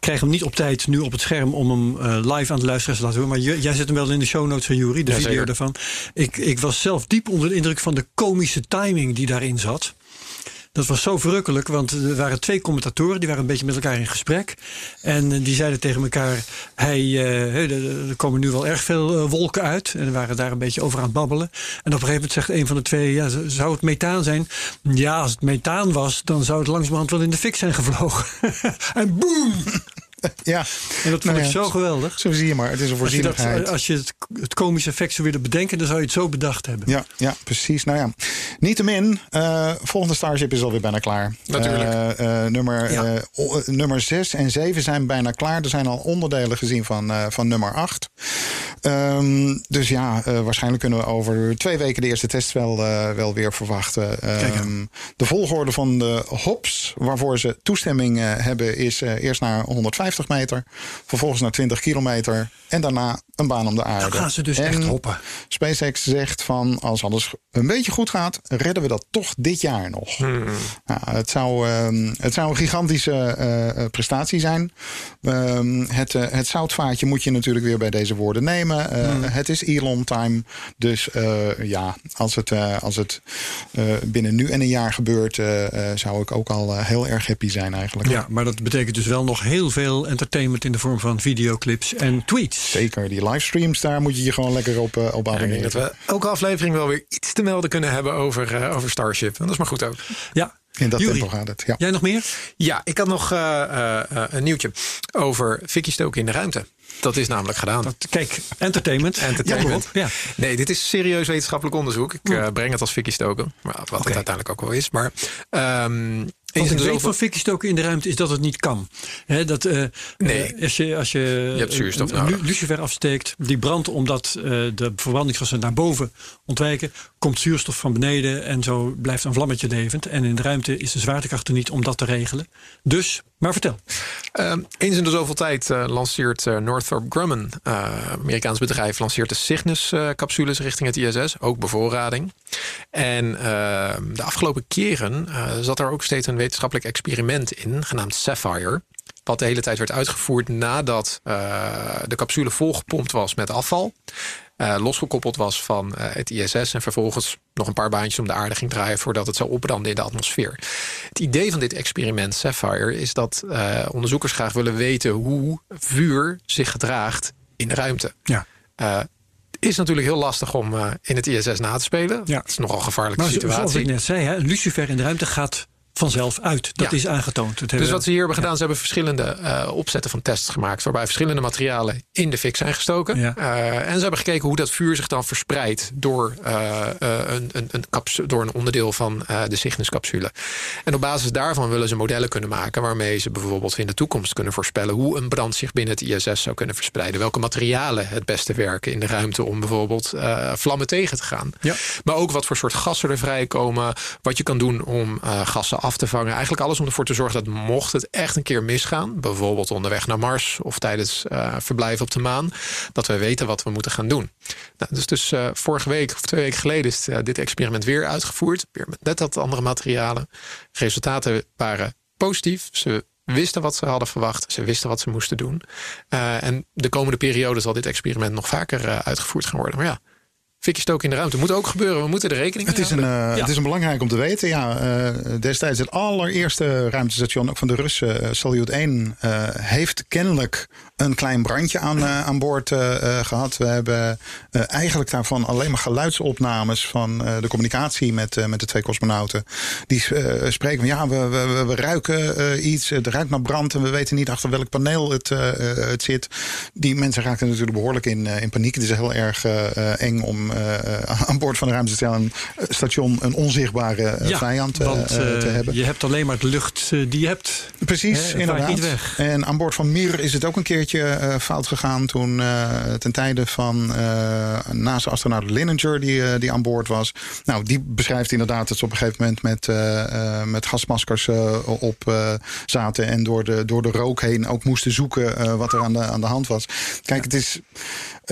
krijg hem niet op tijd nu op het scherm om hem eh, live aan de luisteraars te laten horen. Maar jij zet hem wel in de show notes van Jury, de Ja, video zeker. daarvan. Ik, ik was zelf diep onder de indruk van de komische timing die daarin zat. Dat was zo verrukkelijk, want er waren twee commentatoren die waren een beetje met elkaar in gesprek. En eh, die zeiden tegen elkaar: hij, eh, er komen nu wel erg veel eh, wolken uit. En waren daar een beetje over aan het babbelen. En op een gegeven moment zegt een van de twee: ja, zou het methaan zijn? Ja, als het methaan was, dan zou het langzamerhand wel in de fik zijn gevlogen. [LAUGHS] en boem! [LAUGHS] ja, En dat vond Nou ik zo geweldig. zo zie je maar. Het is een Als je, dat, voorzienigheid. als je het, het komische effect zou willen bedenken, dan zou je het zo bedacht hebben. Ja, ja, precies. Nou ja, niettemin, eh volgende Starship is alweer bijna klaar. Natuurlijk. Eh, eh, nummer, Ja. eh, eh, nummer 6 en 7 zijn bijna klaar. Er zijn al onderdelen gezien van, eh, van nummer 8. Ehm, dus ja, eh, waarschijnlijk kunnen we over twee weken de eerste test wel, eh, wel weer verwachten. Ehm, de volgorde van de hops waarvoor ze toestemming eh, hebben is eerst naar 150 meter, vervolgens naar 20 kilometer en daarna een baan om de aarde. Dan gaan ze dus En echt hoppen. SpaceX zegt van als alles een beetje goed gaat, redden we dat toch dit jaar nog. Hmm. Nou, het, zou, ehm, het zou een gigantische eh, eh, prestatie zijn. Ehm, het, eh, het zoutvaatje moet je natuurlijk weer bij deze woorden nemen. Hmm. Het is Elon time. Dus ja, als het, als het binnen nu en een jaar gebeurt, zou ik ook al heel erg happy zijn eigenlijk. Ja, maar dat betekent dus wel nog heel veel entertainment in de vorm van videoclips en tweets. Zeker, die livestreams, daar moet je je gewoon lekker op, eh, op Ja, ik abonneren. denk dat we elke aflevering wel weer iets te melden kunnen hebben over, eh, over Starship. En dat is maar goed ook. Ja, In dat Jury, tempo gaat het. Ja. jij nog meer? Ja, ik had nog eh, een nieuwtje over Vicky stoken in de ruimte. Dat is namelijk gedaan. Dat, kijk, entertainment. [LAUGHS] Entertainment. Ja, ja. Nee, dit is serieus wetenschappelijk onderzoek. Ik breng het als Vicky stoken. Maar wat het uiteindelijk ook wel is. Maar ehm eens Wat ik weet van fikkie stoken in de ruimte is dat het niet kan. Dat, eh, Nee. eh, als je, als je, hebt zuurstof een- lucifer afsteekt, die brandt omdat eh, de verbrandingsgassen naar boven ontwijken, komt zuurstof van beneden en zo blijft een vlammetje levend. En in de ruimte is de zwaartekracht er niet om dat te regelen. Dus, maar vertel. Ehm, eens in de zoveel tijd eh, lanceert eh, Northrop Grumman, eh Amerikaans bedrijf, lanceert de Cygnus-capsules richting het ISS, ook bevoorrading. En ehm, de afgelopen keren zat er ook steeds een wetenschappelijk experiment in, genaamd Sapphire. Wat de hele tijd werd uitgevoerd nadat de capsule volgepompt was met afval. Eh, losgekoppeld was van eh, het ISS en vervolgens nog een paar baantjes om de aarde ging draaien voordat het zou opbranden in de atmosfeer. Het idee van dit experiment Sapphire is dat eh, onderzoekers graag willen weten hoe vuur zich gedraagt in de ruimte. Ja. Is natuurlijk heel lastig om in het ISS na te spelen. Ja. Het is nogal een gevaarlijke Maar zo- zoals situatie. ik net zei, hè, een lucifer in de ruimte gaat vanzelf uit. Dat Ja. is aangetoond. Dat Dus wat ze hier hebben gedaan, ze hebben verschillende eh, opzetten van tests gemaakt. Waarbij verschillende materialen in de fik zijn gestoken. Ja. Eh, en ze hebben gekeken hoe dat vuur zich dan verspreidt door, eh, een, een, een door een onderdeel van de Cygnus-capsule. En op basis daarvan willen ze modellen kunnen maken waarmee ze bijvoorbeeld in de toekomst kunnen voorspellen hoe een brand zich binnen het ISS zou kunnen verspreiden. Welke materialen het beste werken in de ruimte om bijvoorbeeld vlammen tegen te gaan. Maar ook wat voor soort gassen er vrijkomen. Wat je kan doen om gassen af te vangen. Eigenlijk alles om ervoor te zorgen dat mocht het echt een keer misgaan. Bijvoorbeeld onderweg naar Mars of tijdens eh, verblijf op de maan. Dat we weten wat we moeten gaan doen. Nou, dus dus eh, vorige week of twee weken geleden is eh, dit experiment weer uitgevoerd. Weer met net wat andere materialen. Resultaten waren positief. Ze wisten wat ze hadden verwacht. Ze wisten wat ze moesten doen. En de komende periode zal dit experiment nog vaker uitgevoerd gaan worden. Maar ja, fikje stoken in de ruimte moet ook gebeuren. We moeten er rekening Het mee is, een, houden. eh, het is een belangrijk om te weten. Ja, eh, destijds het allereerste ruimtestation, ook van de Russen, eh, Salyut 1, eh, heeft kennelijk een klein brandje aan, aan boord eh, eh, gehad. We hebben eigenlijk daarvan alleen maar geluidsopnames van de communicatie met, met de twee cosmonauten. Die spreken van ja, we, we, ruiken iets, het ruikt naar brand en we weten niet achter welk paneel het, het zit. Die mensen raakten natuurlijk behoorlijk in, in paniek. Het is heel erg eng om eh, eh, aan boord van een ruimtestation station een onzichtbare eh, ja, vijand eh, want, eh, te eh, hebben. je hebt alleen maar de lucht eh, die je hebt. Precies, inderdaad. niet weg. En aan boord van Mir is het ook een keertje eh, fout gegaan toen eh, ten tijde van uh, NASA-astronaut Lininger die, eh, die aan boord was. Nou, die beschrijft inderdaad dat ze op een gegeven moment met, eh, eh, met gasmaskers eh, op eh, zaten en door de, door de rook heen ook moesten zoeken eh, wat er aan de, aan de hand was. Kijk, het is,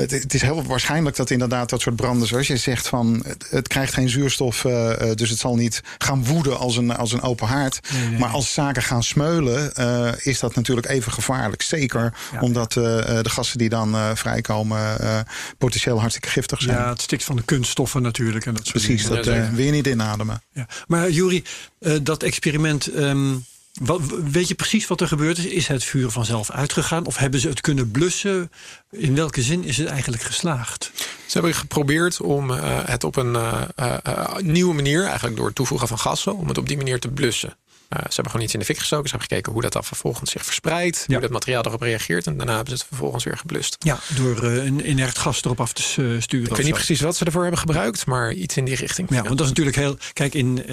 het, het is heel waarschijnlijk dat inderdaad dat soort branden, zoals je zegt, van het, het krijgt geen zuurstof, eh, eh, dus het zal niet gaan woeden als een, als een open haard. Nee, nee, maar als zaken gaan smeulen, eh, is dat natuurlijk even gevaarlijk. Zeker Ja. omdat eh, eh, de gassen die dan eh, vrijkomen eh, potentieel hartstikke giftig zijn. Ja, het stikt van de kunststoffen natuurlijk. En dat soort Precies, dingen. dat Ja, je niet inademen. Ja. Maar Juri, eh, dat experiment. ehm, wat, weet je precies wat er gebeurd is? Is het vuur vanzelf uitgegaan? Of hebben ze het kunnen blussen? In welke zin is het eigenlijk geslaagd? Ze hebben geprobeerd om eh, het op een eh, eh, nieuwe manier, eigenlijk door het toevoegen van gassen, om het op die manier te blussen. Eh, ze hebben gewoon iets in de fik gestoken. Ze hebben gekeken hoe dat dan vervolgens zich verspreidt. Ja. Hoe dat materiaal erop reageert. En daarna hebben ze het vervolgens weer geblust. Ja, door een inert gas erop af te sturen. Ik weet niet zo. precies wat ze ervoor hebben gebruikt. Maar iets in die richting. Ja, want dat is natuurlijk heel. Kijk, in.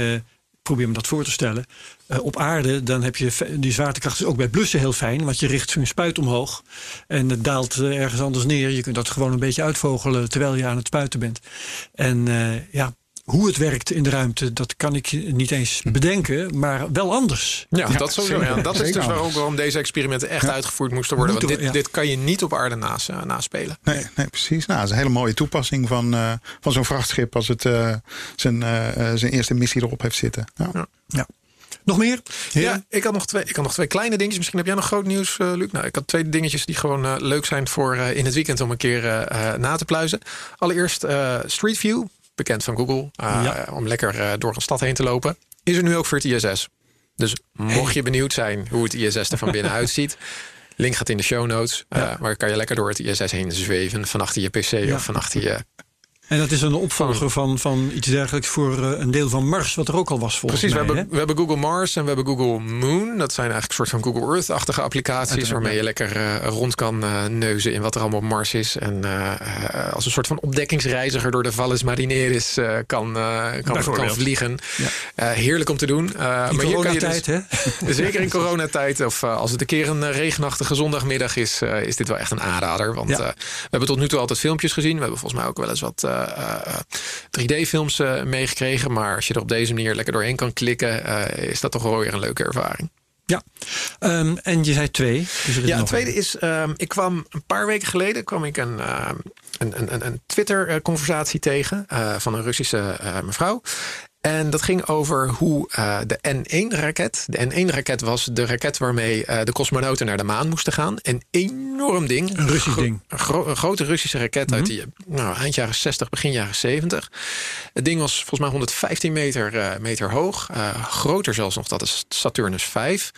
Probeer me dat voor te stellen. Eh, op aarde, dan heb je die zwaartekracht is ook bij blussen heel fijn. Want je richt zo'n spuit omhoog. En het daalt eh, ergens anders neer. Je kunt dat gewoon een beetje uitvogelen terwijl je aan het spuiten bent. En eh, ja, hoe het werkt in de ruimte, dat kan ik niet eens bedenken. Maar wel anders. Ja, Ja, dat sowieso. Ja. Dat is dus waar ook waarom deze experimenten echt uitgevoerd moesten worden. Want dit, we- ja. dit kan je niet op aarde naast, eh, naspelen. Nee, nee, precies. Nou, dat is een hele mooie toepassing van, eh, van zo'n vrachtschip als het eh, zijn, zijn eerste missie erop heeft zitten. Ja. Ja. Nog meer? Ja, ik had, nog twee, ik had nog twee kleine dingetjes. Misschien heb jij nog groot nieuws, Luc. Nou, ik had twee dingetjes die gewoon leuk zijn voor in het weekend om een keer na te pluizen. Allereerst eh, Street View, bekend van Google, eh, Ja. om lekker eh, door een stad heen te lopen. Is er nu ook voor het ISS. Dus mocht je benieuwd zijn hoe het ISS er van binnenuit [LAUGHS] ziet. Link gaat in de show notes. eh, maar kan je lekker door het ISS heen zweven. Van achter je PC Ja. of van achter je En dat is een opvolger van, van iets dergelijks voor eh, een deel van Mars, wat er ook al was volgens Precies, we mij. hebben, we hebben Google Mars en we hebben Google Moon. Dat zijn eigenlijk een soort van Google Earth-achtige applicaties... Uiteraard, waarmee je lekker eh, rond kan eh, neuzen in wat er allemaal op Mars is. En als een soort van ontdekkingsreiziger door de Valles Marineris eh, kan, eh, kan, kan vliegen. Ja. Eh, heerlijk om te doen. Eh, In maar hier kan je coronatijd, hè? dus, [LAUGHS] zeker in coronatijd of als het een keer een regenachtige zondagmiddag is... eh, is dit wel echt een aanrader. Want Ja. eh, we hebben tot nu toe altijd filmpjes gezien. We hebben volgens mij ook wel eens wat 3D-films eh, meegekregen. Maar als je er op deze manier lekker doorheen kan klikken... eh, is dat toch wel weer een leuke ervaring. Ja. Ehm, en je zei twee. Dus Ja, het tweede een. is, ehm, ik kwam een paar weken geleden kwam ik een, ehm, een, een, een, Twitter-conversatie tegen eh, van een Russische eh, mevrouw. En dat ging over hoe eh, de N1-raket. De N1-raket was de raket waarmee eh, de cosmonauten naar de maan moesten gaan. Een enorm ding. Een Russisch ding. Mhm. Een, gro- een grote Russische raket uit die nou, eind jaren 60, begin jaren 70. Het ding was volgens mij 115 meter, eh, meter hoog. Groter zelfs nog, dat is Saturnus 5.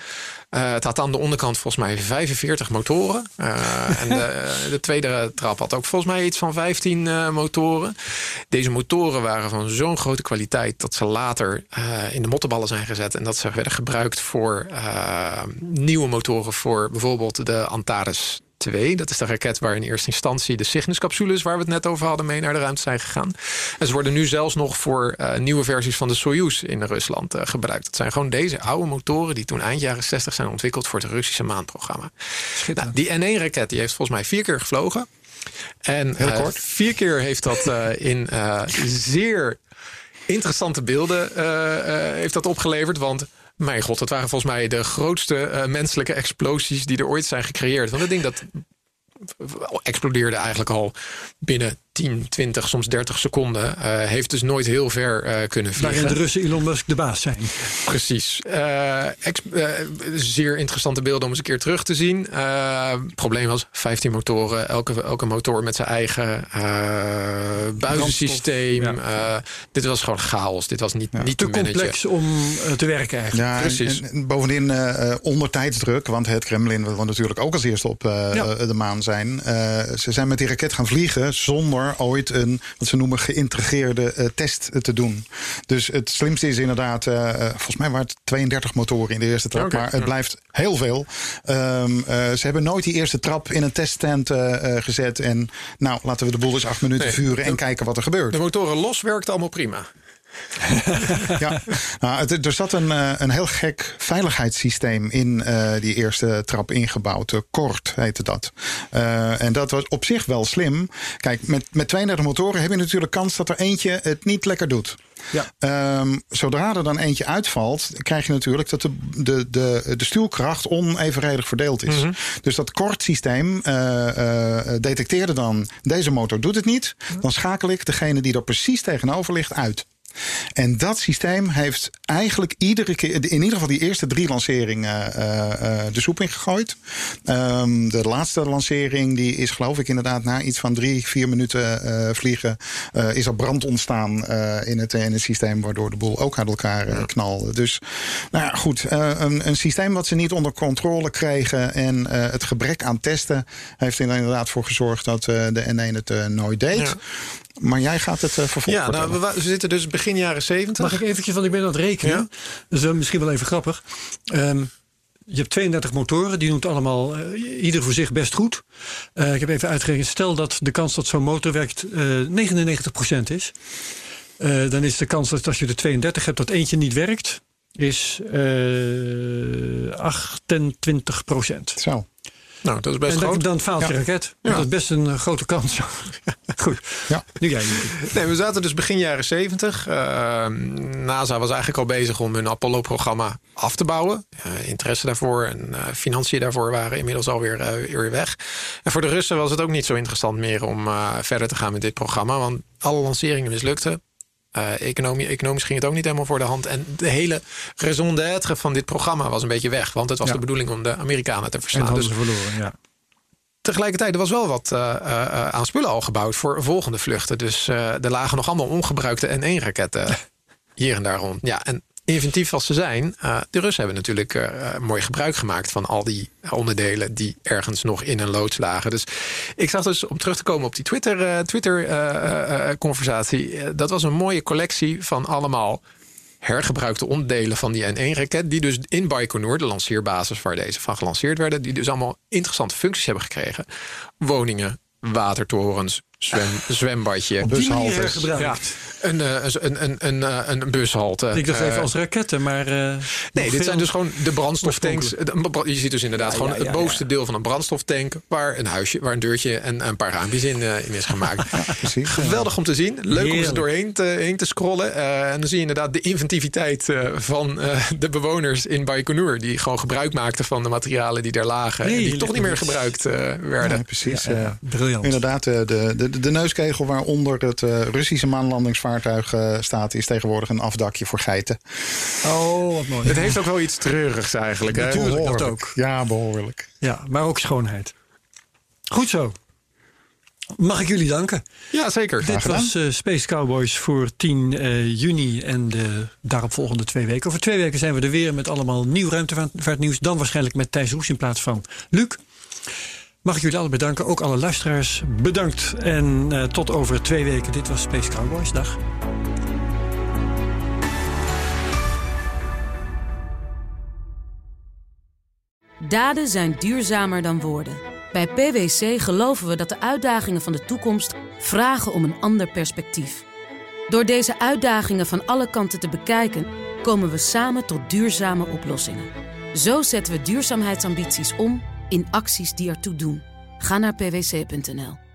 Eh, het had aan de onderkant volgens mij 45 motoren. Eh, en de, [LAUGHS] de tweede trap had ook volgens mij iets van 15 eh, motoren. Deze motoren waren van zo'n grote kwaliteit dat ze later in de mottenballen zijn gezet. En dat ze werden gebruikt voor nieuwe motoren voor bijvoorbeeld de Antares 2. Dat is de raket waar in eerste instantie de Cygnus-capsules... waar we het net over hadden, mee naar de ruimte zijn gegaan. En ze worden nu zelfs nog voor uh, nieuwe versies van de Soyuz in Rusland uh, gebruikt. Dat zijn gewoon deze oude motoren die toen eind jaren 60 zijn ontwikkeld... voor het Russische maanprogramma. Nou, die N1-raket die heeft volgens mij vier keer gevlogen. En Heel kort. Uh, vier keer heeft dat in zeer interessante beelden heeft dat opgeleverd. Want mijn god, dat waren volgens mij de grootste uh, menselijke explosies die er ooit zijn gecreëerd. Want het ding dat explodeerde eigenlijk al binnen 10, 20, soms 30 seconden. Uh, heeft dus nooit heel ver uh, kunnen vliegen. Waarin de Russen Elon Musk de baas zijn. Precies. Uh, zeer interessante beelden om eens een keer terug te zien. Het probleem was 15 motoren. Elke, elke motor met zijn eigen buizensysteem. Ja. dit was gewoon chaos. Dit was niet, ja. niet te, te complex om te werken eigenlijk. Ja, Precies. En, en bovendien onder tijdsdruk. Want het Kremlin wil natuurlijk ook als eerste op ja. de maan zijn. ze zijn met die raket gaan vliegen zonder ooit een, wat ze noemen, geïntegreerde uh, test te doen. Dus het slimste is inderdaad, uh, volgens mij waren het 32 motoren in de eerste trap, okay, maar het ja. blijft heel veel. Um, ze hebben nooit die eerste trap in een teststand gezet en nou, laten we de boel eens acht minuten nee, vuren en de, kijken wat er gebeurt. De motoren los werkt allemaal prima. Ja, nou, het, er zat een, een heel gek veiligheidssysteem in uh, die eerste trap ingebouwd. Uh, Kort heette dat. Uh, en dat was op zich wel slim. Kijk, met, met 32 motoren heb je natuurlijk kans dat er eentje het niet lekker doet. Ja. Um, zodra er dan eentje uitvalt, krijg je natuurlijk dat de, de, de, de stuwkracht onevenredig verdeeld is. Mhm. Dus dat kortsysteem uh, uh, detecteerde dan: deze motor doet het niet. Dan schakel ik degene die er precies tegenover ligt uit. En dat systeem heeft eigenlijk iedere keer, in ieder geval die eerste drie lanceringen, uh, uh, de soep ingegooid. Um, de laatste lancering, die is geloof ik inderdaad na iets van drie, vier minuten uh, vliegen, is er brand ontstaan in het, in, het, systeem, waardoor de boel ook uit elkaar knalde. Dus, nou ja, goed, een, een, systeem wat ze niet onder controle kregen en het gebrek aan testen heeft er inderdaad voor gezorgd dat de N1 het nooit deed. Ja. Maar jij gaat het uh, vervolgen. Ja, nou, we, we, zitten dus begin jaren 70. Mag ik eventjes, want ik ben aan het rekenen. Ja? Dat is uh, misschien wel even grappig. Um, je hebt 32 motoren, die doen het allemaal uh, ieder voor zich best goed. Uh, ik heb even uitgerekend, stel dat de kans dat zo'n motor werkt uh, 99% is. dan is de kans dat als je er 32 hebt dat eentje niet werkt, is 28%. Zo. Nou, dat is best en groot. Dan, faalt je Ja. raket. Ja. Dat is best een uh, grote kans. [LAUGHS] Goed. Ja. Nu jij. Nee, we zaten dus begin jaren 70. Uh, NASA was eigenlijk al bezig om hun Apollo-programma af te bouwen. Uh, interesse daarvoor en uh, financiën daarvoor waren inmiddels alweer uh, weer weg. En voor de Russen was het ook niet zo interessant meer om uh, verder te gaan met dit programma. Want alle lanceringen mislukten. Uh, economie, economisch ging het ook niet helemaal voor de hand. En de hele raison d'être van dit programma was een beetje weg. Want het was Ja. de bedoeling om de Amerikanen te verslaan. Dus verloren, ja. tegelijkertijd, er was wel wat uh, uh, aan spullen al gebouwd voor volgende vluchten. Dus er lagen nog allemaal ongebruikte N1-raketten [LAUGHS] hier en daar rond. Ja, en inventief als ze zijn, uh, de Russen hebben natuurlijk uh, mooi gebruik gemaakt van al die onderdelen die ergens nog in een loods lagen. Dus ik zag dus, om terug te komen op die Twitter, uh, conversatie, dat was een mooie collectie van allemaal hergebruikte onderdelen van die N1-raket... die dus in Baikonur, de lanceerbasis waar deze van gelanceerd werden... die dus allemaal interessante functies hebben gekregen. Woningen, watertorens, zwem, zwembadje. Gebruikt. Ja, een, uh, een, een, een, uh, een bushalte. Ik dacht Uh, even als raketten, maar... uh, Nee, dit zijn dus gewoon de brandstoftanks. Je ziet dus inderdaad Ja, gewoon ja, ja, het bovenste deel van een brandstoftank... waar een huisje, waar een deurtje en een paar raampjes in, uh, in is gemaakt. [LAUGHS] Precies. Geweldig om te zien. Leuk om ze doorheen te, heen te scrollen. Uh, en dan zie je inderdaad de inventiviteit uh, van uh, de bewoners in Baikonur... die gewoon gebruik maakten van de materialen die daar lagen... en die toch niet meer gebruikt uh, werden. Precies. Ja, ja, eh, briljant. Inderdaad, de, de, de, de neuskegel waaronder het uh, Russische maanlandingsvaartuig uh, staat, is tegenwoordig een afdakje voor geiten. Oh, wat mooi. Het heeft ook wel iets treurigs eigenlijk. Hè? Natuurlijk. dat Behoorlijk. ook. Ja, behoorlijk. Ja, maar ook schoonheid. Goed zo. Mag ik jullie danken? Ja, zeker. Dit gedaan. was uh, Space Cowboys voor 10 uh, juni en de daaropvolgende twee weken. Over twee weken zijn we er weer met allemaal nieuw ruimtevaartnieuws. Dan waarschijnlijk met Thijs Roes in plaats van Luc. Mag ik jullie allemaal bedanken. Ook alle luisteraars bedankt. En eh, tot over twee weken. Dit was Space Cowboys. Dag. Daden zijn duurzamer dan woorden. Bij PwC geloven we dat de uitdagingen van de toekomst vragen om een ander perspectief. Door deze uitdagingen van alle kanten te bekijken, komen we samen tot duurzame oplossingen. Zo zetten we duurzaamheidsambities om in acties die ertoe doen. Ga naar pwc.nl.